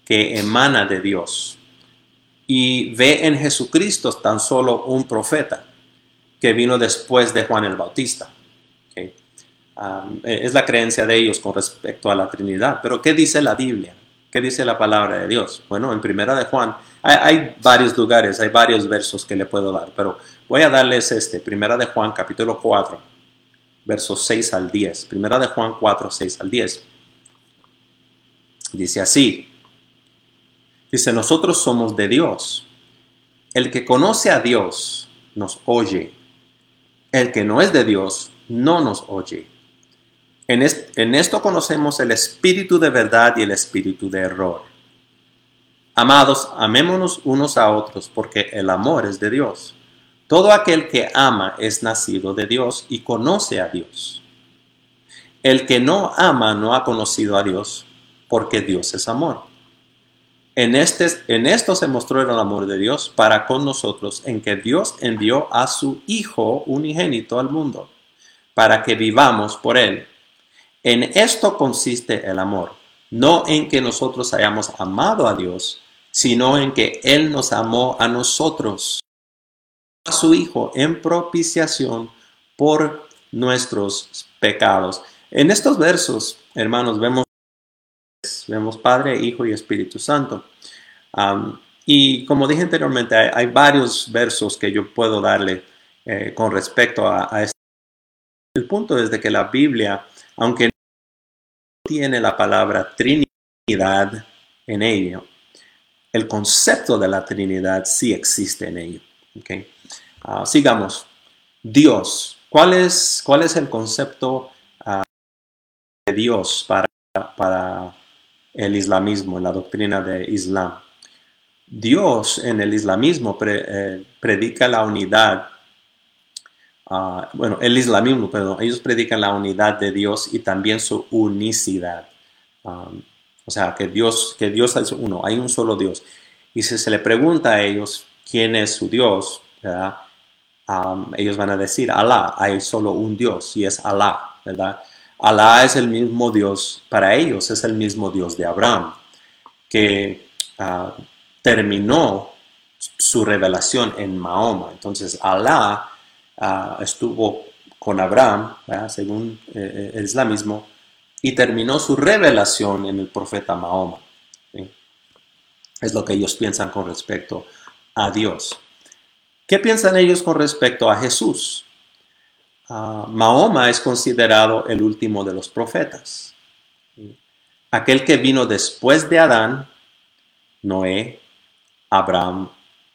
que emana de Dios y ve en Jesucristo tan solo un profeta que vino después de Juan el Bautista. Es la creencia de ellos con respecto a la Trinidad. Pero ¿qué dice la Biblia? ¿Qué dice la palabra de Dios? Bueno, en primera de Juan hay, varios lugares, hay varios versos que le puedo dar, pero voy a darles este, primera de Juan capítulo 4, versos 6 al 10. Primera de Juan 4, 6 al 10. Dice así, dice, nosotros somos de Dios. El que conoce a Dios nos oye. El que no es de Dios no nos oye. En, esto conocemos el espíritu de verdad y el espíritu de error. Amados, amémonos unos a otros, porque el amor es de Dios. Todo aquel que ama es nacido de Dios y conoce a Dios. El que no ama no ha conocido a Dios, porque Dios es amor. En, este, en esto se mostró el amor de Dios para con nosotros, en que Dios envió a su Hijo unigénito al mundo, para que vivamos por él. En esto consiste el amor, no en que nosotros hayamos amado a Dios, sino en que Él nos amó a nosotros, a su Hijo, en propiciación por nuestros pecados. En estos versos, hermanos, vemos, vemos Padre, Hijo y Espíritu Santo. y como dije anteriormente, hay, varios versos que yo puedo darle eh, con respecto a, a este. El punto es de que la Biblia, aunque tiene la palabra Trinidad en ello, el concepto de la Trinidad sí existe en ello. Okay. Ah, sigamos. Dios. ¿Cuál es, cuál es el concepto ah, de Dios para, para el islamismo, la doctrina de Islam? Dios en el islamismo eh, predica la unidad. Ah, bueno, el islamismo, perdón, ellos predican la unidad de Dios y también su unicidad. O sea, que Dios, que Dios es uno, hay un solo Dios. Y si se le pregunta a ellos quién es su Dios, ellos van a decir, Alá, hay solo un Dios y es Alá, ¿verdad? Alá es el mismo Dios para ellos, es el mismo Dios de Abraham, que uh, terminó su revelación en Mahoma. Entonces, Alá uh, estuvo con Abraham, según eh, el islamismo, y terminó su revelación en el profeta Mahoma. Es lo que ellos piensan con respecto a Dios. ¿Qué piensan ellos con respecto a Jesús? Ah, Mahoma es considerado el último de los profetas. Aquel que vino después de Adán, Noé, Abraham,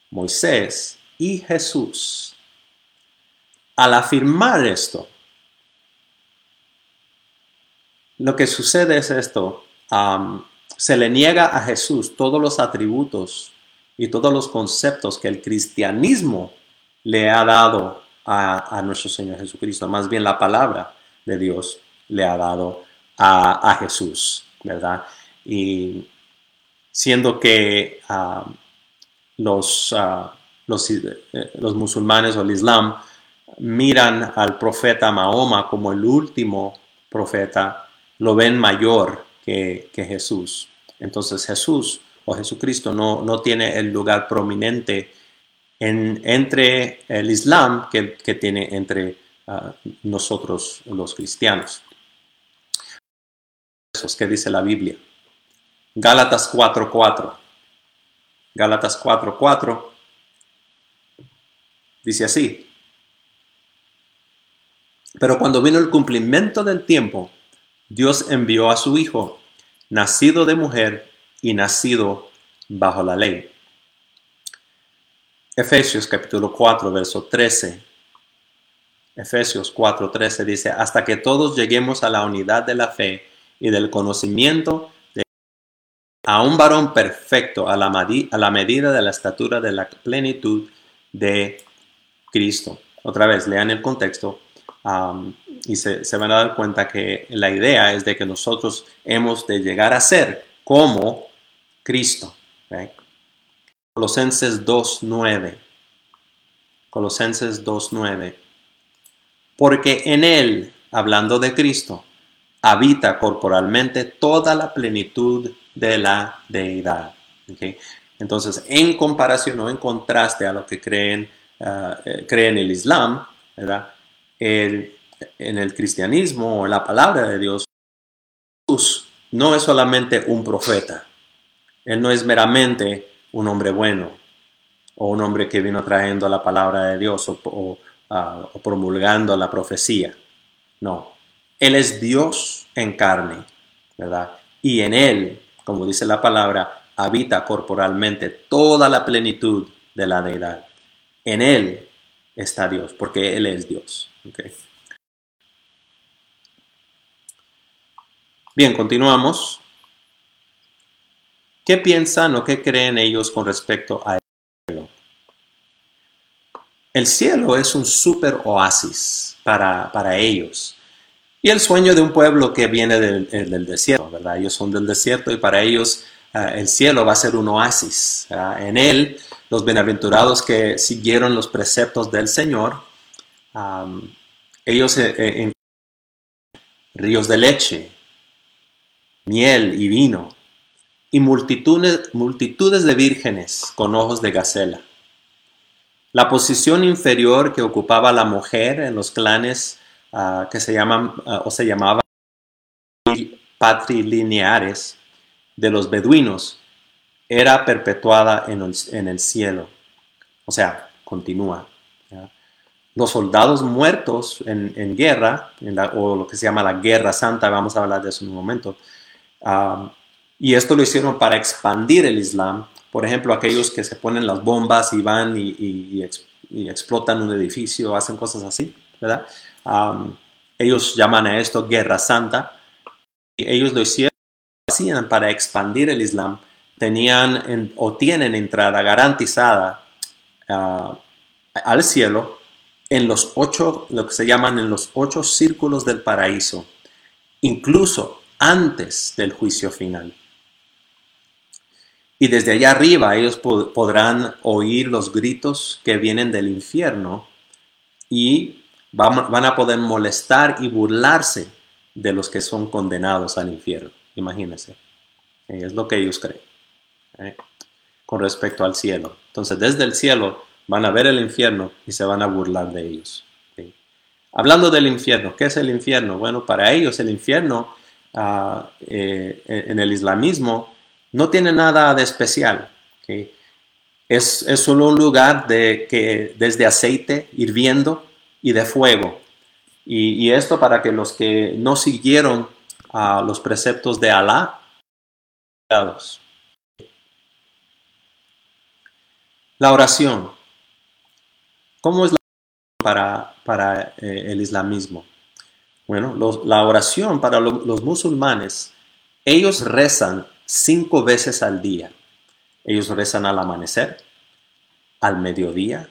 Moisés y Jesús. Al afirmar esto, lo que sucede es esto, se le niega a Jesús todos los atributos y todos los conceptos que el cristianismo le ha dado a, nuestro Señor Jesucristo, más bien la palabra de Dios le ha dado a, Jesús, ¿verdad? Y siendo que los, los, eh, los musulmanes o el Islam miran al profeta Mahoma como el último profeta, lo ven mayor que, Jesús. Entonces Jesús o Jesucristo no, no tiene el lugar prominente en, entre el Islam que, tiene entre ah, nosotros los cristianos. Eso es que dice la Biblia. Gálatas 4:4. Gálatas 4:4 dice así. Pero cuando vino el cumplimiento del tiempo, Dios envió a su Hijo, nacido de mujer y nacido bajo la ley. Efesios capítulo 4, verso 13. Efesios 4, 13 dice, hasta que todos lleguemos a la unidad de la fe y del conocimiento de a un varón perfecto la, a la medida de la estatura de la plenitud de Cristo. Otra vez, lean el contexto y se, van a dar cuenta que la idea es de que nosotros hemos de llegar a ser como Cristo. Colosenses 2.9. Colosenses 2.9. Porque en Él, hablando de Cristo, habita corporalmente toda la plenitud de la deidad. Entonces, en comparación o en contraste a lo que creen, uh, creen el Islam, ¿verdad? En el cristianismo o la palabra de Dios, Jesús no es solamente un profeta. Él no es meramente un hombre bueno o un hombre que vino trayendo la palabra de Dios o, ah, promulgando la profecía. No, Él es Dios en carne, ¿verdad? Y en Él, como dice la palabra, habita corporalmente toda la plenitud de la deidad. En Él está Dios, porque Él es Dios. Bien, continuamos. ¿Qué piensan o qué creen ellos con respecto a el cielo? El cielo es un super oasis para, para ellos. Y el sueño de un pueblo que viene del, eh, desierto, ¿verdad? Ellos son del desierto y para ellos eh, el cielo va a ser un oasis. En él, los bienaventurados que siguieron los preceptos del Señor ellos eh, eh, en ríos de leche, miel y vino, y multitudes, multitudes de vírgenes con ojos de gacela. La posición inferior que ocupaba la mujer en los clanes ah, que se llaman ah, o se llamaban patrilineares de los beduinos era perpetuada en en el cielo. O sea, continúa los soldados muertos en, guerra, o lo que se llama la guerra santa, vamos a hablar de eso en un momento. y esto lo hicieron para expandir el Islam. Por ejemplo, aquellos que se ponen las bombas y van y, explotan un edificio, hacen cosas así, ¿verdad? ellos llaman a esto guerra santa. Y ellos lo hicieron para expandir el Islam tenían o tienen entrada garantizada ah, al cielo en los ocho, lo que se llaman en los ocho círculos del paraíso, incluso antes del juicio final. Y desde allá arriba ellos podrán oír los gritos que vienen del infierno y van, a poder molestar y burlarse de los que son condenados al infierno. Imagínense. Es lo que ellos creen. ¿eh? Con respecto al cielo. Entonces, desde el cielo van a ver el infierno y se van a burlar de ellos. Hablando del infierno, ¿qué es el infierno? Bueno, para ellos el infierno eh, en el islamismo no tiene nada de especial. Es, solo un lugar de, que, desde aceite hirviendo y de fuego. Y, esto para que los que no siguieron los preceptos de Alá, la oración. ¿Cómo es la para, para eh, el islamismo? Bueno, la oración para los musulmanes, ellos rezan cinco veces al día. Ellos rezan al amanecer, al mediodía,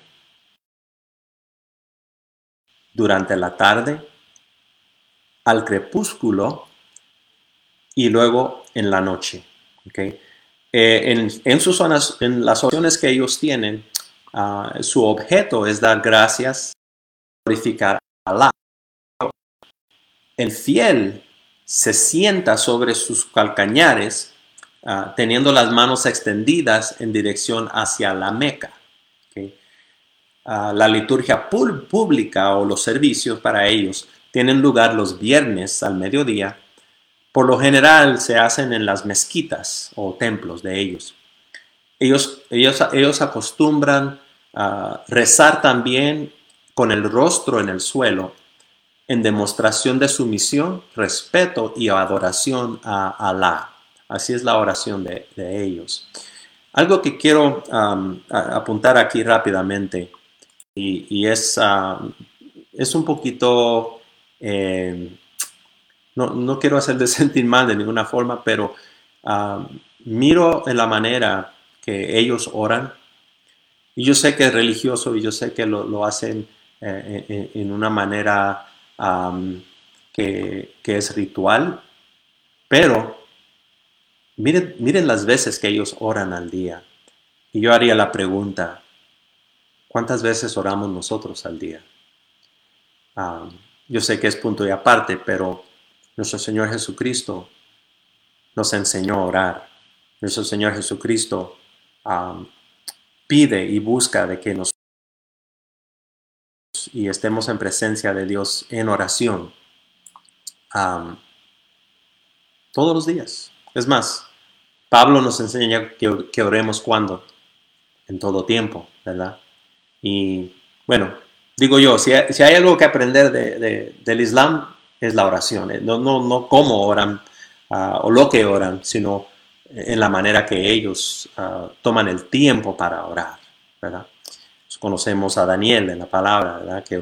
durante la tarde, al crepúsculo y luego en la noche. ¿okay? Eh, en, en, sus zonas, en las oraciones que ellos tienen, ah, su objeto es dar gracias, glorificar a Allah. El fiel se sienta sobre sus calcañares Ah, teniendo las manos extendidas en dirección hacia la Meca. Ah, la liturgia pública o los servicios para ellos tienen lugar los viernes al mediodía. Por lo general se hacen en las mezquitas o templos de ellos. Ellos, ellos, ellos acostumbran a rezar también con el rostro en el suelo en demostración de sumisión, respeto y adoración a Alá. Así es la oración de, ellos. Algo que quiero apuntar aquí rápidamente y, es, es un poquito, eh, no, quiero hacerle sentir mal de ninguna forma, pero miro en la manera que ellos oran y yo sé que es religioso y yo sé que lo, hacen eh, en, una manera que, que es ritual, pero Miren, las veces que ellos oran al día. Y yo haría la pregunta, ¿cuántas veces oramos nosotros al día? Yo sé que es punto y aparte, pero nuestro Señor Jesucristo nos enseñó a orar. Nuestro Señor Jesucristo pide y busca de que nos y estemos en presencia de Dios en oración todos los días. Es más, Pablo nos enseña que, oremos cuando, en todo tiempo, ¿verdad? Y bueno, digo yo, si hay, algo que aprender del Islam es la oración, no, no, no cómo oran ah, o lo que oran, sino en la manera que ellos ah, toman el tiempo para orar, ¿verdad? conocemos a Daniel en la palabra, ¿verdad? Que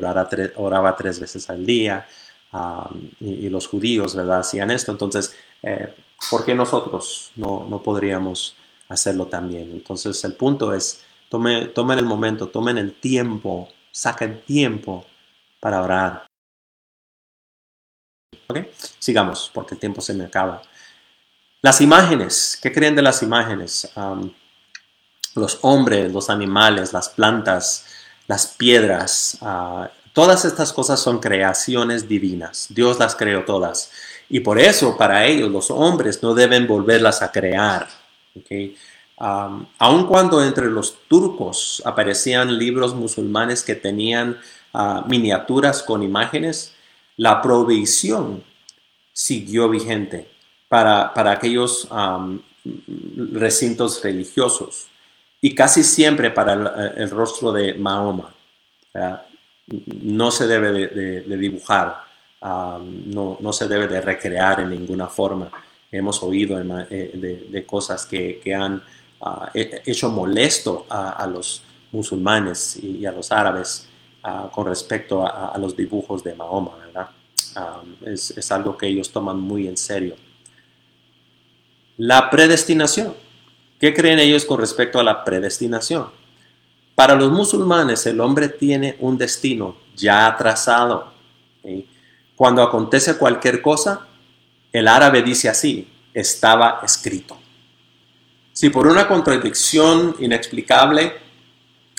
oraba tres veces al día ah, y, los judíos, ¿verdad? Hacían esto, entonces... Eh, ¿por qué nosotros no, podríamos hacerlo también? Entonces el punto es, tomen, el momento, tomen el tiempo, saquen tiempo para orar. ¿Ok? Sigamos, porque el tiempo se me acaba. Las imágenes, ¿qué creen de las imágenes? los hombres, los animales, las plantas, las piedras, ah, todas estas cosas son creaciones divinas. Dios las creó todas. Y por eso para ellos los hombres no deben volverlas a crear. aun cuando entre los turcos aparecían libros musulmanes que tenían ah, miniaturas con imágenes, la provisión siguió vigente para, para aquellos recintos religiosos y casi siempre para el, rostro de Mahoma. No se debe de dibujar no, se debe de recrear en ninguna forma. Hemos oído eh, de, cosas que, han ah, hecho molesto a, los musulmanes y, a los árabes ah, con respecto a, los dibujos de Mahoma, es, algo que ellos toman muy en serio. La predestinación. ¿Qué creen ellos con respecto a la predestinación? Para los musulmanes el hombre tiene un destino ya trazado. Cuando acontece cualquier cosa, el árabe dice así, estaba escrito. Si por una contradicción inexplicable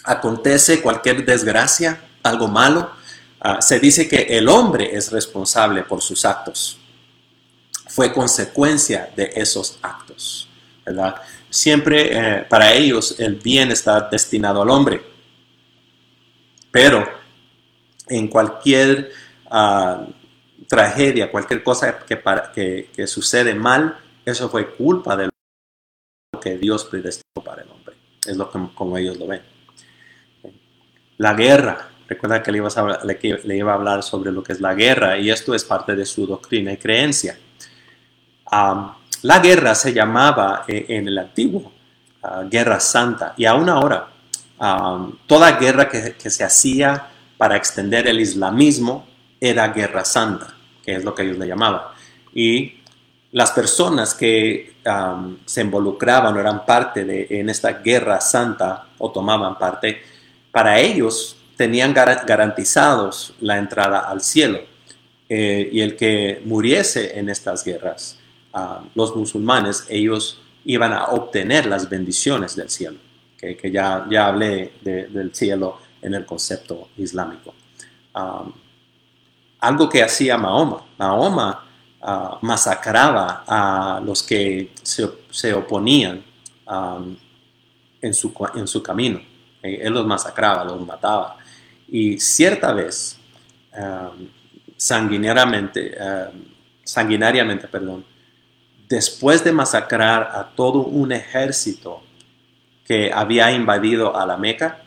acontece cualquier desgracia, algo malo, ah, se dice que el hombre es responsable por sus actos. Fue consecuencia de esos actos, ¿verdad? Siempre eh, para ellos el bien está destinado al hombre. Pero en cualquier ah, tragedia, cualquier cosa que, que, sucede mal, eso fue culpa de lo que Dios predestinó para el hombre. Es lo que, como ellos lo ven. La guerra, recuerda que le, le, iba a hablar sobre lo que es la guerra y esto es parte de su doctrina y creencia. La guerra se llamaba eh, en el antiguo ah, guerra santa y aún ahora toda guerra que, que se hacía para extender el islamismo era guerra santa que es lo que ellos le llamaban. Y las personas que se involucraban o eran parte de en esta guerra santa o tomaban parte, para ellos tenían garantizados la entrada al cielo. Eh, y el que muriese en estas guerras, los musulmanes, ellos iban a obtener las bendiciones del cielo, que, ya, ya hablé del cielo en el concepto islámico algo que hacía Mahoma. Mahoma ah, masacraba a los que se, oponían en, su, en, su, camino. Eh, él los masacraba, los mataba. Y cierta vez, sanguinariamente, sanguinariamente, perdón, después de masacrar a todo un ejército que había invadido a la Meca,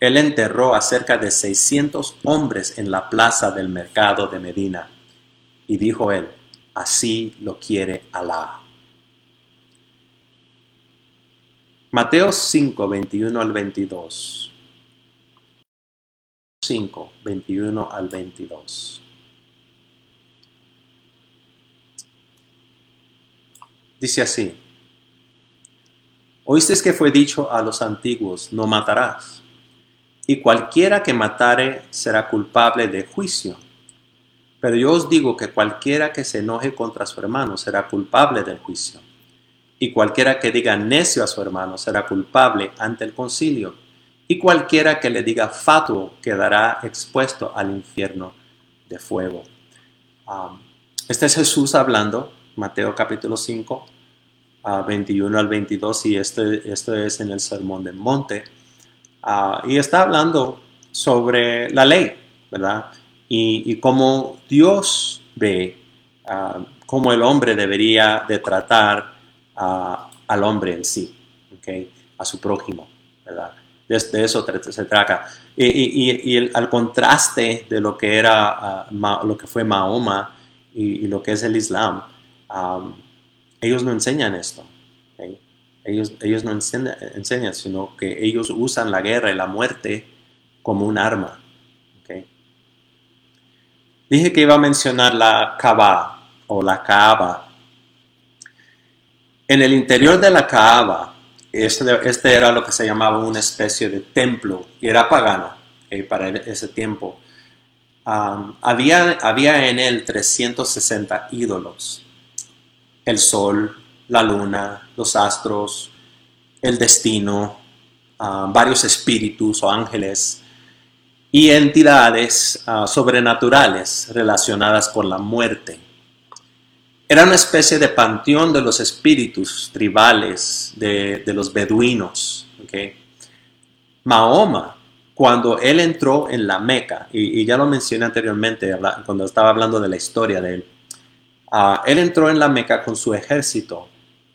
él enterró a cerca de 600 hombres en la plaza del mercado de Medina. Y dijo él, así lo quiere Alá. Mateo 5, 21 al 22. 5, 21 al 22. Dice así, oíste que fue dicho a los antiguos, no matarás y cualquiera que matare será culpable de juicio. Pero yo os digo que cualquiera que se enoje contra su hermano será culpable del juicio. Y cualquiera que diga necio a su hermano será culpable ante el concilio. Y cualquiera que le diga fatuo quedará expuesto al infierno de fuego. este es Jesús hablando, Mateo capítulo 5, 21 al 22, y este, esto es en el Sermón del Monte. Ah, y está hablando sobre la ley, ¿verdad? Y, cómo Dios ve uh, cómo el hombre debería de tratar al hombre en sí, ¿okay? a su prójimo, ¿verdad? De, eso se trata. Y, y, al contraste de lo que era, ah, lo que fue Mahoma y, lo que es el Islam, ellos no enseñan esto. Ellos, no enseñan, sino que ellos usan la guerra y la muerte como un arma. Dije que iba a mencionar la Kaaba o la Kaaba. En el interior de la Kaaba, este, este era lo que se llamaba una especie de templo y era pagano para ese tiempo. había, había en él 360 ídolos. El sol, la luna, los astros, el destino, ah, varios espíritus o ángeles y entidades ah, sobrenaturales relacionadas con la muerte. Era una especie de panteón de los espíritus tribales de, los beduinos. Mahoma, cuando él entró en la Meca, y, ya lo mencioné anteriormente cuando estaba hablando de la historia de él, ah, él entró en la Meca con su ejército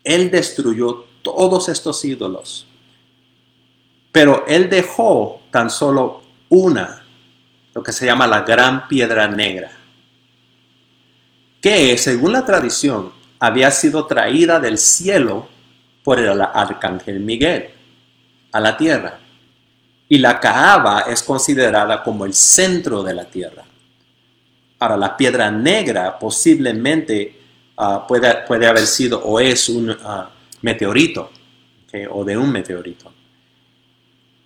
él destruyó todos estos ídolos. Pero Él dejó tan solo una, lo que se llama la gran piedra negra, que según la tradición había sido traída del cielo por el arcángel Miguel a la tierra. Y la Kaaba es considerada como el centro de la tierra. Ahora, la piedra negra posiblemente Ah, puede, puede haber sido o es un ah, meteorito. o de un meteorito.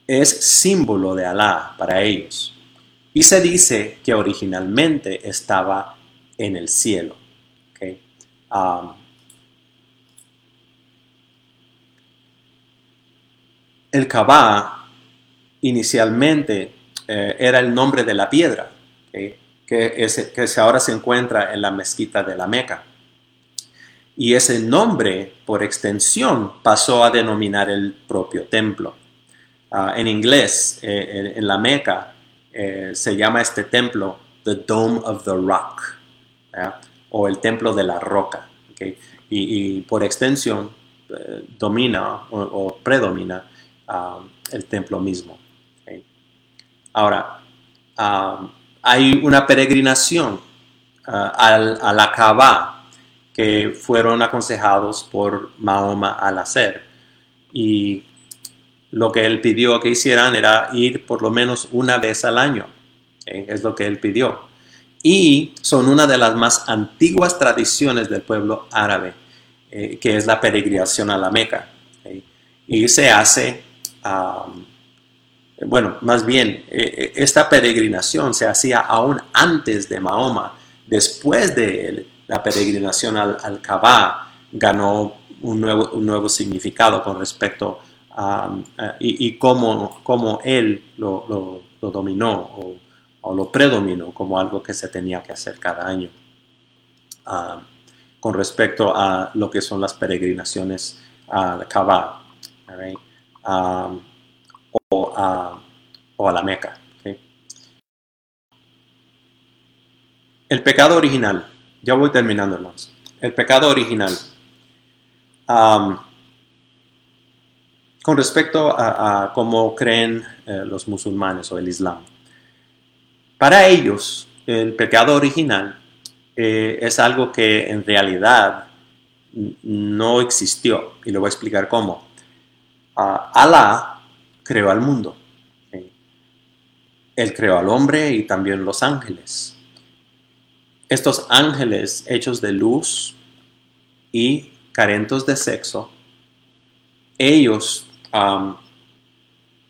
Es símbolo de Alá para ellos. Y se dice que originalmente estaba en el cielo. El Kaaba inicialmente eh, era el nombre de la piedra, que, que ahora se encuentra en la mezquita de la Meca. Y ese nombre, por extensión, pasó a denominar el propio templo. Ah, en inglés, eh, en, la Meca, eh, se llama este templo The Dome of the Rock, o el templo de la roca. Y, por extensión, domina o predomina el templo mismo. Ahora, hay una peregrinación ah, al, a la Kaaba que fueron aconsejados por Mahoma al hacer. Y lo que él pidió que hicieran era ir por lo menos una vez al año. Es lo que él pidió. Y son una de las más antiguas tradiciones del pueblo árabe, eh, que es la peregrinación a la Meca. Y se hace bueno, más bien, eh, eh, esta peregrinación se hacía aún antes de Mahoma. Después de la peregrinación al, al ganó un nuevo, un nuevo, significado con respecto a, y, cómo, él lo, dominó o, lo predominó como algo que se tenía que hacer cada año. con respecto a lo que son las peregrinaciones al Kaaba o, a, la Meca. El pecado original, ya voy terminando hermanos, el pecado original. con respecto a, cómo creen eh, los musulmanes o el Islam. Para ellos, el pecado original eh, es algo que en realidad no existió, y lo voy a explicar cómo. Alá creó al mundo. Él creó al hombre y también los ángeles. Estos ángeles hechos de luz y carentos de sexo, ellos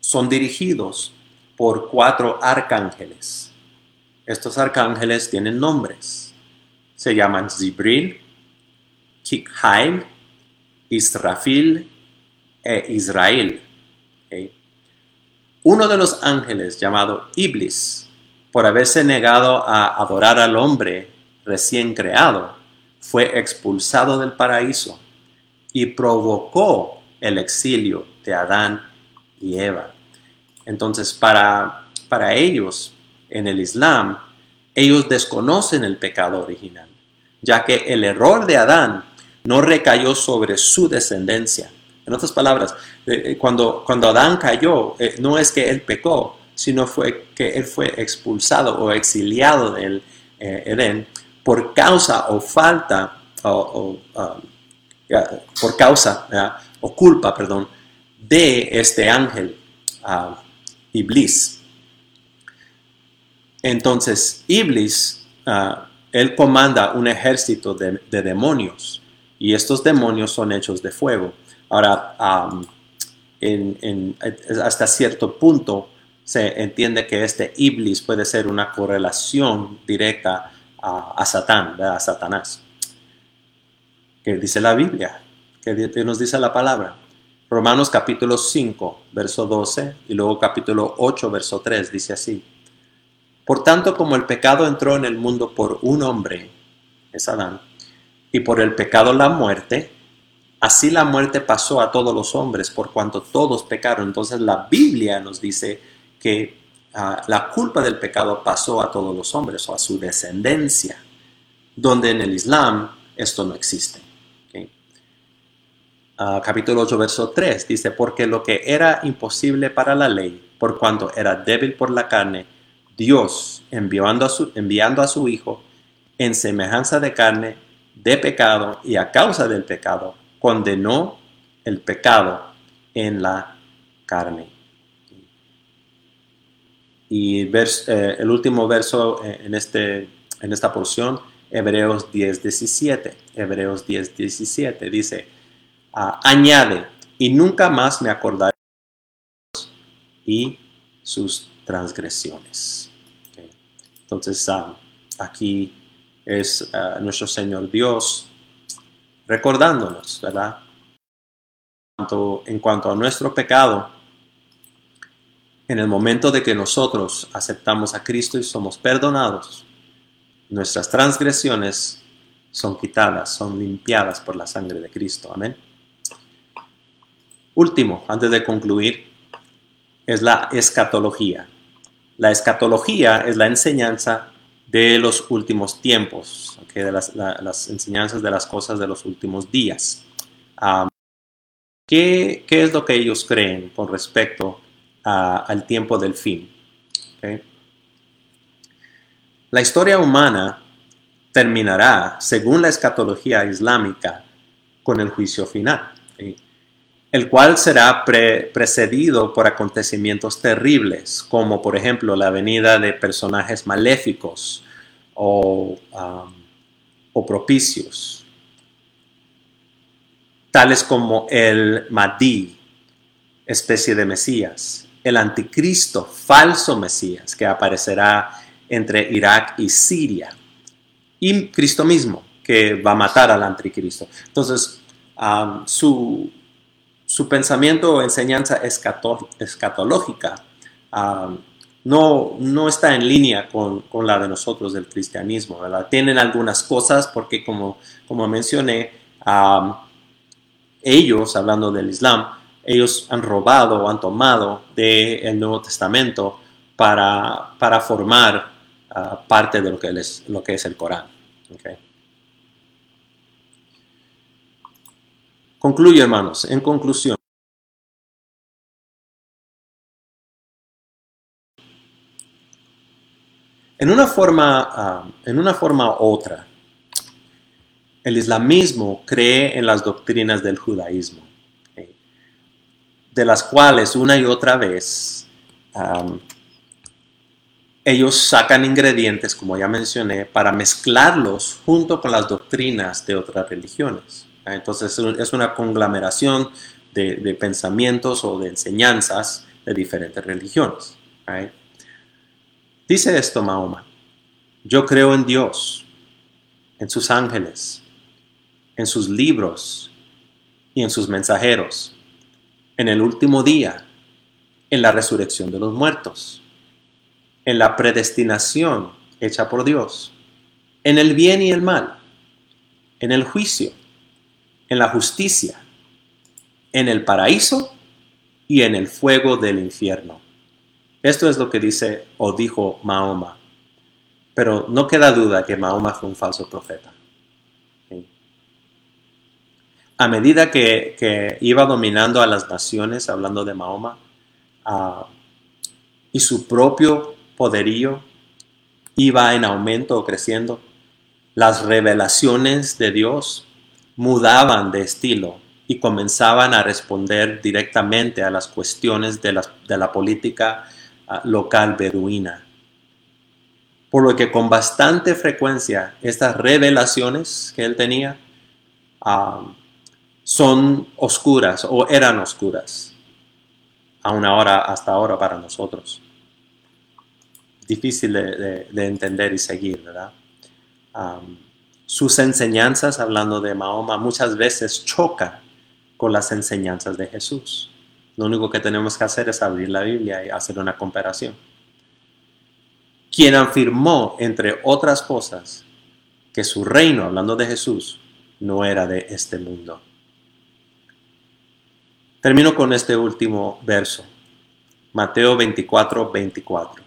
son dirigidos por cuatro arcángeles. Estos arcángeles tienen nombres. Se llaman Zibril, Kikhail, Israfil e Israel. Uno de los ángeles llamado Iblis, por haberse negado a adorar al hombre recién creado, fue expulsado del paraíso y provocó el exilio de Adán y Eva. Entonces, para, para ellos, en el Islam, ellos desconocen el pecado original, ya que el error de Adán no recayó sobre su descendencia, en otras palabras, eh, eh, cuando, cuando Adán cayó, eh, no es que él pecó, sino fue que él fue expulsado o exiliado del Edén por causa o falta, o, um, por causa o culpa, perdón, de este ángel, uh, Iblis. Entonces, Iblis, uh, él comanda un ejército de demonios y estos demonios son hechos de fuego. Ahora, hasta cierto punto se entiende que este Iblis puede ser una correlación directa a, Satán, a Satanás. ¿Qué dice la Biblia? ¿Qué nos dice la palabra? Romanos capítulo 5, verso 12 y luego capítulo 8, verso 3 dice así. Por tanto, como el pecado entró en el mundo por un hombre, es Adán, y por el pecado la muerte, Así la muerte pasó a todos los hombres por cuanto todos pecaron. Entonces la Biblia nos dice que ah, la culpa del pecado pasó a todos los hombres o a su descendencia, donde en el Islam esto no existe. Ah, capítulo 8, verso 3 dice, porque lo que era imposible para la ley, por cuanto era débil por la carne, Dios enviando a su, enviando a su Hijo en semejanza de carne, de pecado y a causa del pecado, condenó el pecado en la carne. Y eh, el último verso eh, en, este, en esta porción, Hebreos 10, 17. Hebreos 10, 17 dice, añade, y nunca más me acordaré y sus transgresiones. Entonces, ah, aquí es ah, nuestro Señor Dios recordándonos, ¿verdad? En cuanto, a nuestro pecado, en el momento de que nosotros aceptamos a Cristo y somos perdonados, nuestras transgresiones son quitadas, son limpiadas por la sangre de Cristo. Amén. Último, antes de concluir, es la escatología. La escatología es la enseñanza de los últimos tiempos, de las, enseñanzas de las cosas de los últimos días. ¿qué, es lo que ellos creen con respecto al tiempo del fin? La historia humana terminará, según la escatología islámica, con el juicio final, el cual será precedido por acontecimientos terribles, como por ejemplo la venida de personajes maléficos o, o propicios, tales como el Mahdi, especie de Mesías, el anticristo, falso Mesías, que aparecerá entre Irak y Siria, y Cristo mismo, que va a matar al anticristo. Entonces, su, su, pensamiento o enseñanza escatológica no, no está en línea con, la de nosotros del cristianismo. Tienen algunas cosas porque, como, como mencioné, ellos, hablando del Islam, ellos han robado o han tomado del Nuevo Testamento para, para formar ah, parte de lo que, es, lo que es el Corán. Concluyo, hermanos, en conclusión. En una forma, ah, en una forma u otra, el islamismo cree en las doctrinas del judaísmo, de las cuales una y otra vez ellos sacan ingredientes, como ya mencioné, para mezclarlos junto con las doctrinas de otras religiones. Entonces es una conglomeración de, pensamientos o de enseñanzas de diferentes religiones. Dice esto Mahoma, yo creo en Dios, en sus ángeles, en sus libros y en sus mensajeros, en el último día, en la resurrección de los muertos en la predestinación hecha por Dios, en el bien y el mal, en el juicio, en la justicia, en el paraíso y en el fuego del infierno. Esto es lo que dice o dijo Mahoma. Pero no queda duda que Mahoma fue un falso profeta. A medida que, iba dominando a las naciones, hablando de Mahoma, ah, y su propio poderío iba en aumento o creciendo. Las revelaciones de Dios mudaban de estilo y comenzaban a responder directamente a las cuestiones de la, política ah, local beduina. Por lo que con bastante frecuencia estas revelaciones que él tenía ah, son oscuras o eran oscuras, aún ahora, hasta ahora para nosotros difícil de, entender y seguir, ¿verdad? Sus enseñanzas, hablando de Mahoma, muchas veces chocan con las enseñanzas de Jesús. Lo único que tenemos que hacer es abrir la Biblia y hacer una comparación. Quien afirmó, entre otras cosas, que su reino, hablando de Jesús, no era de este mundo. Termino con este último verso, Mateo 24, 24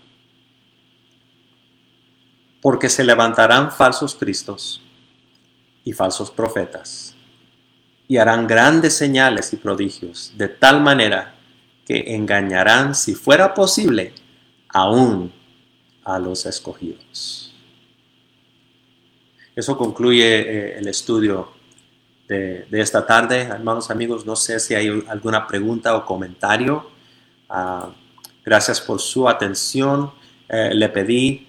porque se levantarán falsos cristos y falsos profetas, y harán grandes señales y prodigios, de tal manera que engañarán, si fuera posible, aún a los escogidos. Eso concluye eh, el estudio de, esta tarde. Hermanos amigos, no sé si hay alguna pregunta o comentario. Ah, gracias por su atención. Eh, le pedí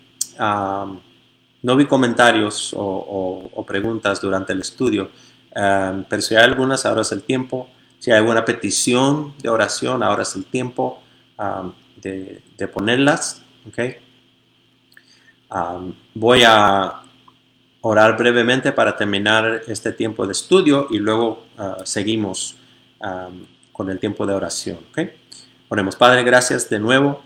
no vi comentarios o, preguntas durante el estudio, pero si hay algunas, ahora es el tiempo. Si hay alguna petición de oración, ahora es el tiempo de, ponerlas. ¿okay? voy a orar brevemente para terminar este tiempo de estudio y luego ah, seguimos con el tiempo de oración. ¿okay? Oremos, Padre, gracias de nuevo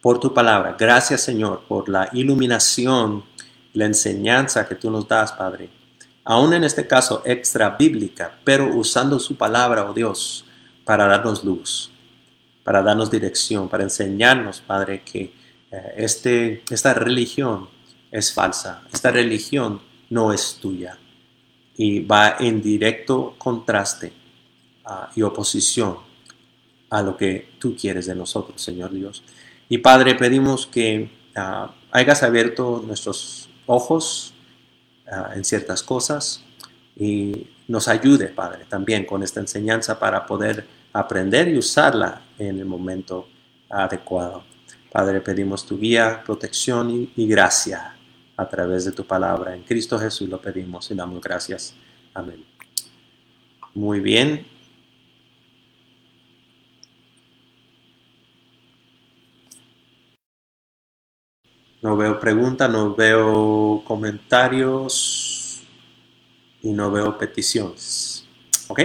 por tu palabra. Gracias, Señor, por la iluminación, la enseñanza que tú nos das, Padre. Aún en este caso extra bíblica, pero usando su palabra, oh Dios, para darnos luz, para darnos dirección, para enseñarnos, Padre, que eh, este, esta religión es falsa. Esta religión no es tuya y va en directo contraste ah, y oposición a lo que tú quieres de nosotros, Señor Dios. Y Padre, pedimos que uh, hayas abierto nuestros ojos ah, en ciertas cosas y nos ayude, Padre, también con esta enseñanza para poder aprender y usarla en el momento adecuado. Padre, pedimos tu guía, protección y, y gracia a través de tu palabra. En Cristo Jesús lo pedimos y damos gracias. Amén. Muy bien. No veo preguntas, no veo comentarios y no veo peticiones. ¿Ok?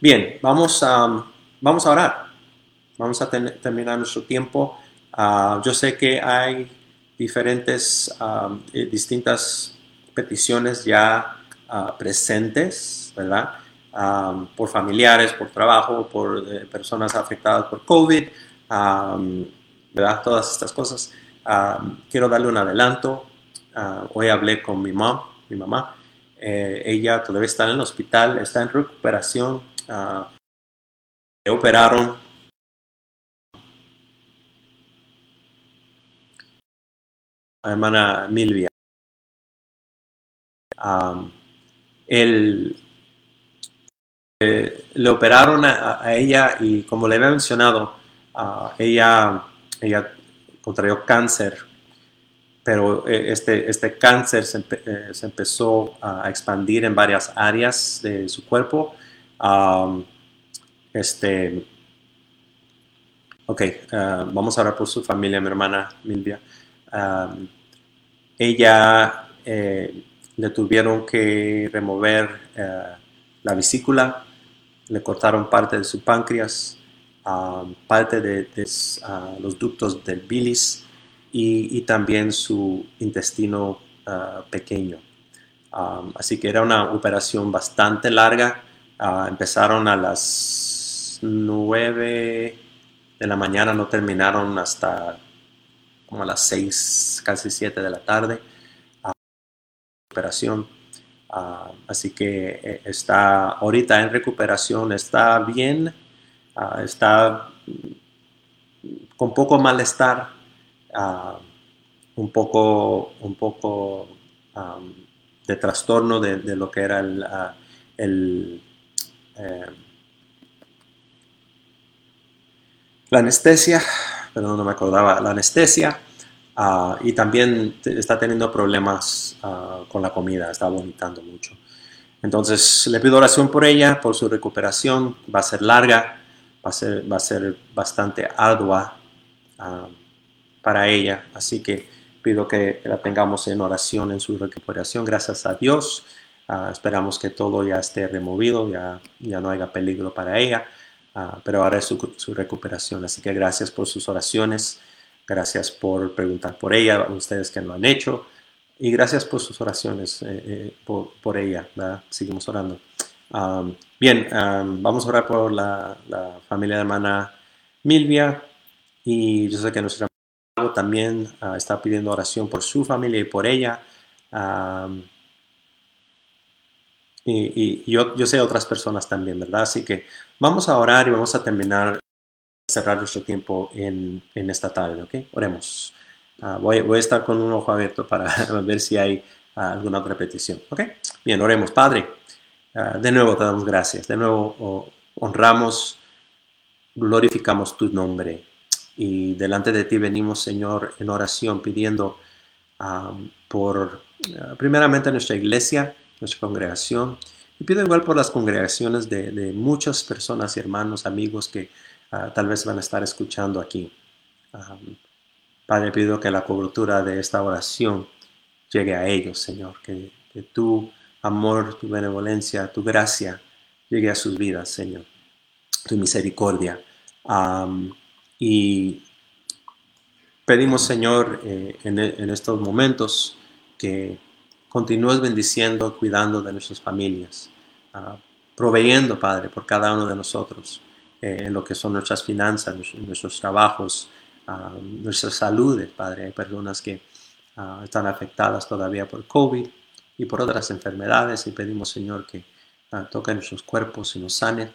Bien, vamos a, vamos a orar. Vamos a terminar nuestro tiempo. Ah, yo sé que hay diferentes, um, eh, distintas peticiones ya uh, presentes, ¿verdad? Por familiares, por trabajo, por eh, personas afectadas por COVID, ¿verdad? Todas estas cosas. Quiero darle un adelanto. Uh, hoy hablé con mi mamá, mi mamá. Eh, ella todavía está en el hospital, está en recuperación. le operaron hermana Milvia. él, eh, le operaron a, ella y como le había mencionado, ella, ella contrayó cáncer, pero eh, este, este cáncer eh, se, empezó a expandir en varias áreas de su cuerpo. este, ok, vamos a hablar por su familia, mi hermana Milvia ella eh, le tuvieron que remover la vesícula, le cortaron parte de su páncreas, parte de, los ductos del bilis y, también su intestino ah, pequeño. así que era una operación bastante larga. Ah, empezaron a las 9 de la mañana, no terminaron hasta como a las 6, casi 7 de la tarde. Ah, así que eh, está ahorita en recuperación, está bien, ah, está con poco malestar, ah, un poco, un poco de trastorno de, lo que era el, el eh, la anestesia pero no me acordaba, la anestesia. Ah, y también está teniendo problemas ah, con la comida, está vomitando mucho. Entonces le pido oración por ella, por su recuperación. Va a ser larga, va a ser, va a ser bastante ardua ah, para ella. Así que pido que la tengamos en oración en su recuperación. Gracias a Dios. esperamos que todo ya esté removido, ya, ya no haya peligro para ella. Ah, pero ahora es su, recuperación. Así que gracias por sus oraciones, gracias por preguntar por ella, ustedes que lo han hecho, y gracias por sus oraciones eh, eh, por, ella. Seguimos orando. Bien, vamos a orar por la, familia de hermana Milvia, y yo sé que nuestro hermano también ah, está pidiendo oración por su familia y por ella. Y, yo, yo, sé otras personas también, ¿verdad? Así que vamos a orar y vamos a terminar, cerrar nuestro tiempo en, en esta tarde, ¿ok? Oremos. Ah, voy, voy, a estar con un ojo abierto para ver si hay ah, alguna otra petición, ¿ok? Bien, oremos. Padre, ah, de nuevo te damos gracias, de nuevo honramos, glorificamos tu nombre y delante de ti venimos, Señor, en oración pidiendo por, primeramente, nuestra iglesia, nuestra congregación Y pido igual por las congregaciones de, muchas personas hermanos, amigos que ah, tal vez van a estar escuchando aquí. Padre, pido que la cobertura de esta oración llegue a ellos, Señor, que, tu amor, tu benevolencia, tu gracia llegue a sus vidas, Señor, tu misericordia. y pedimos, Señor, eh, en, en estos momentos que continúes bendiciendo, cuidando de nuestras familias, uh, proveyendo, Padre, por cada uno de nosotros, eh, en lo que son nuestras finanzas, nuestros, trabajos, uh, nuestra salud, Padre. Hay personas que uh, están afectadas todavía por COVID y por otras enfermedades y pedimos, Señor, que toque nuestros cuerpos y nos sane.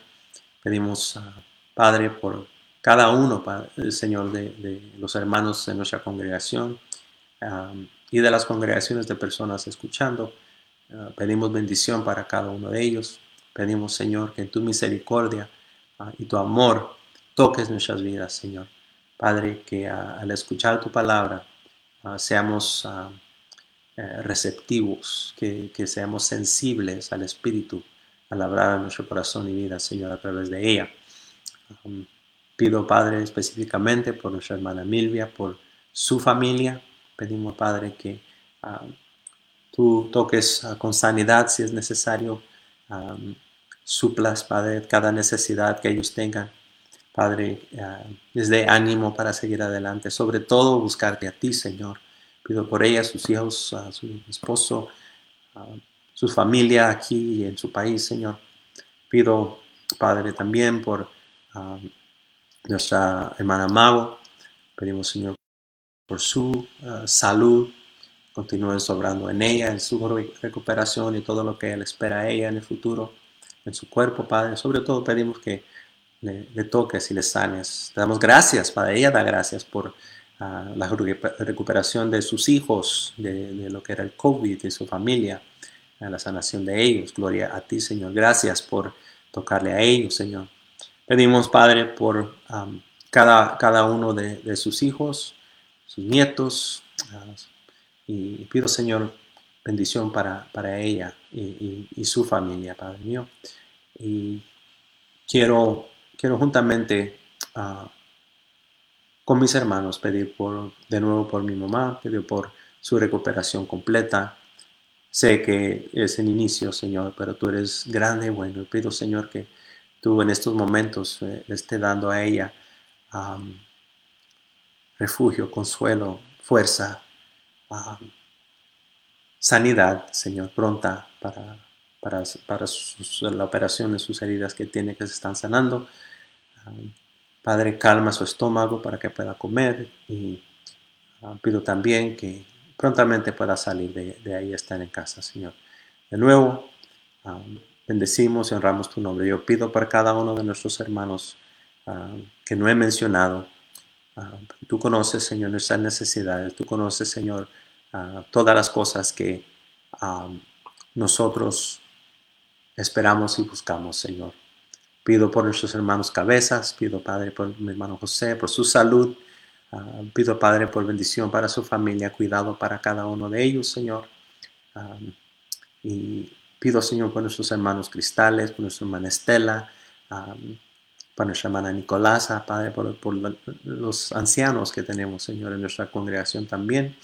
Pedimos, Padre, por cada uno, Señor, de, los hermanos de nuestra congregación y de las congregaciones de personas escuchando. Ah, pedimos bendición para cada uno de ellos. Pedimos, Señor, que en tu misericordia ah, y tu amor toques nuestras vidas, Señor. Padre, que al escuchar tu palabra seamos eh, receptivos, que, que, seamos sensibles al Espíritu, al hablar a nuestro corazón y vida, Señor, a través de ella. pido, Padre, específicamente por nuestra hermana Milvia, por su familia, Pedimos, Padre, que ah, tú toques ah, con sanidad si es necesario, suplas, Padre, cada necesidad que ellos tengan. Padre, uh, les dé ánimo para seguir adelante, sobre todo buscarte a ti, Señor. Pido por ella, sus hijos, a su esposo, su familia aquí y en su país, Señor. Pido, Padre, también por nuestra hermana Mago. Pedimos, Señor, por su uh, salud, continúen sobrando en ella, en su recuperación y todo lo que Él espera a ella en el futuro, en su cuerpo, Padre. Sobre todo pedimos que le, toques y le sanes. Te damos gracias, Padre. Ella da gracias por la recuperación de sus hijos, de, lo que era el COVID, de su familia, la sanación de ellos. Gloria a ti, Señor. Gracias por tocarle a ellos, Señor. Pedimos, Padre, por um, cada, cada uno de, de sus hijos, sus nietos. Ah, y pido, Señor, bendición para, para ella y, su familia, Padre mío. Y quiero, quiero juntamente ah, con mis hermanos pedir por, de nuevo por mi mamá, pedir por su recuperación completa. Sé que es el inicio, Señor, pero tú eres grande y bueno. pido, Señor, que tú en estos momentos eh, esté dando a ella refugio, consuelo, fuerza, sanidad, Señor, pronta para, para, para la operación de sus heridas que tiene que se están sanando. Padre, calma su estómago para que pueda comer y ah, pido también que prontamente pueda salir de, de, ahí, estar en casa, Señor. De nuevo, bendecimos y honramos tu nombre. Yo pido para cada uno de nuestros hermanos que no he mencionado, Ah, tú conoces, Señor, nuestras necesidades. Tú conoces, Señor, ah, todas las cosas que ah, nosotros esperamos y buscamos, Señor. Pido por nuestros hermanos cabezas, pido, Padre, por mi hermano José, por su salud. pido, Padre, por bendición para su familia, cuidado para cada uno de ellos, Señor. y pido, Señor, por nuestros hermanos cristales, por nuestra hermana Estela, para nuestra hermana Nicolasa, Padre, por, los ancianos que tenemos, Señor, en nuestra congregación también,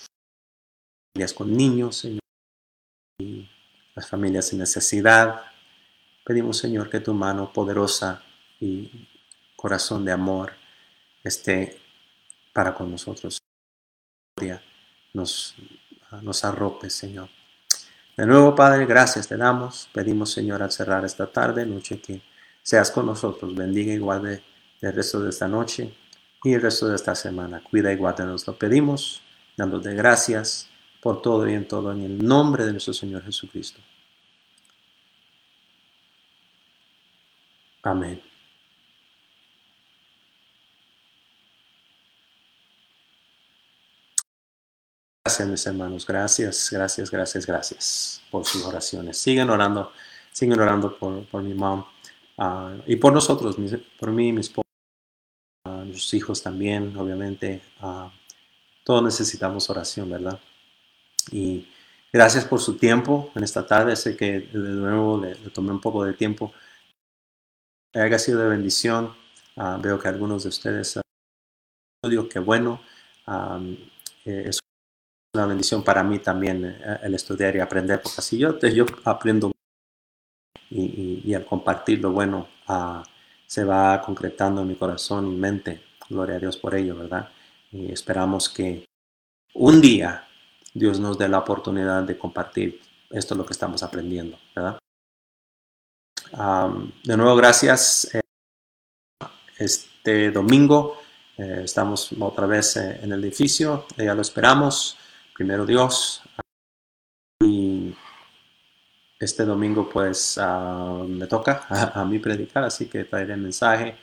familias con niños, Señor, y las familias en necesidad. Pedimos, Señor, que tu mano poderosa y corazón de amor esté para con nosotros. Nos, nos arrope, Señor. De nuevo, Padre, gracias te damos. Pedimos, Señor, al cerrar esta tarde, noche que seas con nosotros, bendiga y guarde el resto de esta noche y el resto de esta semana. Cuida y guarda, nos lo pedimos, dándote gracias por todo y en todo, en el nombre de nuestro Señor Jesucristo. Amén. Gracias, mis hermanos. Gracias, gracias, gracias, gracias por sus oraciones. Siguen orando, siguen orando por, por mi mamá. Ah, y por nosotros, por mí, mis esposa, mis hijos también, obviamente. Ah, todos necesitamos oración, ¿verdad? Y Gracias por su tiempo en esta tarde. Sé que de nuevo le, tomé un poco de tiempo. Haya sido de bendición. Ah, veo que algunos de ustedes, uh, qué bueno. Eh, es una bendición para mí también eh, el estudiar y aprender, porque así yo, yo aprendo y, al compartir lo bueno ah, se va concretando en mi corazón y mente. Gloria a Dios por ello, ¿verdad? Y esperamos que un día Dios nos dé la oportunidad de compartir esto lo que estamos aprendiendo, ¿verdad? De nuevo, gracias. Eh, este domingo eh, estamos otra vez eh, en el edificio, ya lo esperamos. Primero Dios. Y este domingo pues me toca a, mí predicar, así que traeré el mensaje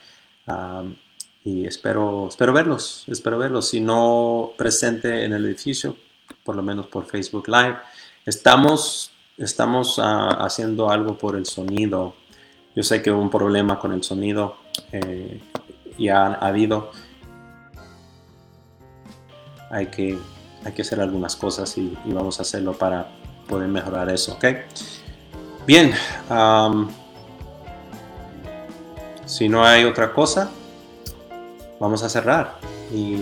y espero, espero verlos, espero verlos. Si no presente en el edificio, por lo menos por Facebook Live. Estamos, estamos ah, haciendo algo por el sonido. Yo sé que hubo un problema con el sonido eh, y ha, habido. Hay que, hay que hacer algunas cosas y, vamos a hacerlo para poder mejorar eso, ¿ok? Bien, si no hay otra cosa, vamos a cerrar y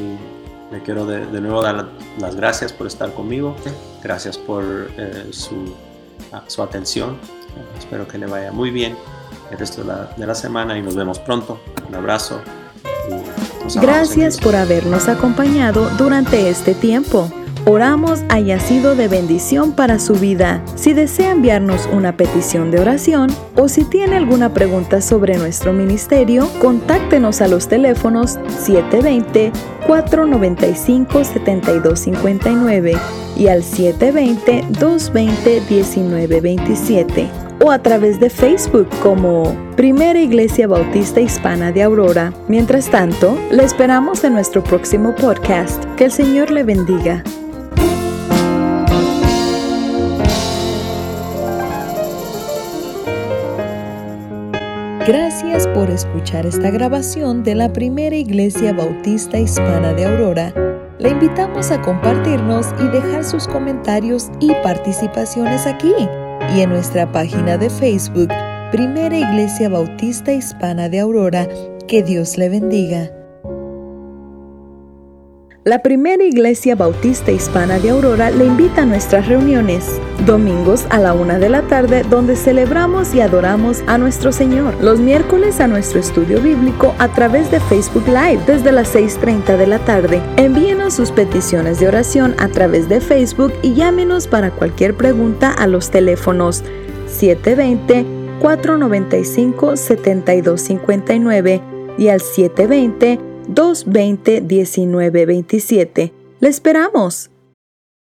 le quiero de, nuevo dar las gracias por estar conmigo. Gracias por eh, su, su, atención. Espero que le vaya muy bien el resto de la, de la semana y nos vemos pronto. Un abrazo. Gracias por habernos acompañado durante este tiempo. Oramos haya sido de bendición para su vida. Si desea enviarnos una petición de oración o si tiene alguna pregunta sobre nuestro ministerio, contáctenos a los teléfonos 720-495-7259 y al 720-220-1927 o a través de Facebook como Primera Iglesia Bautista Hispana de Aurora. Mientras tanto, le esperamos en nuestro próximo podcast. Que el Señor le bendiga. Gracias por escuchar esta grabación de la primera Iglesia Bautista Hispana de Aurora. Le invitamos a compartirnos y dejar sus comentarios y participaciones aquí y en nuestra página de Facebook, Primera Iglesia Bautista Hispana de Aurora. Que Dios le bendiga. La primera iglesia bautista hispana de Aurora le invita a nuestras reuniones, domingos a la una de la tarde, donde celebramos y adoramos a nuestro Señor. Los miércoles a nuestro estudio bíblico a través de Facebook Live desde las 6.30 de la tarde. Envíenos sus peticiones de oración a través de Facebook y llámenos para cualquier pregunta a los teléfonos 720 495 7259 y al 720 220 1927. ¡Le esperamos!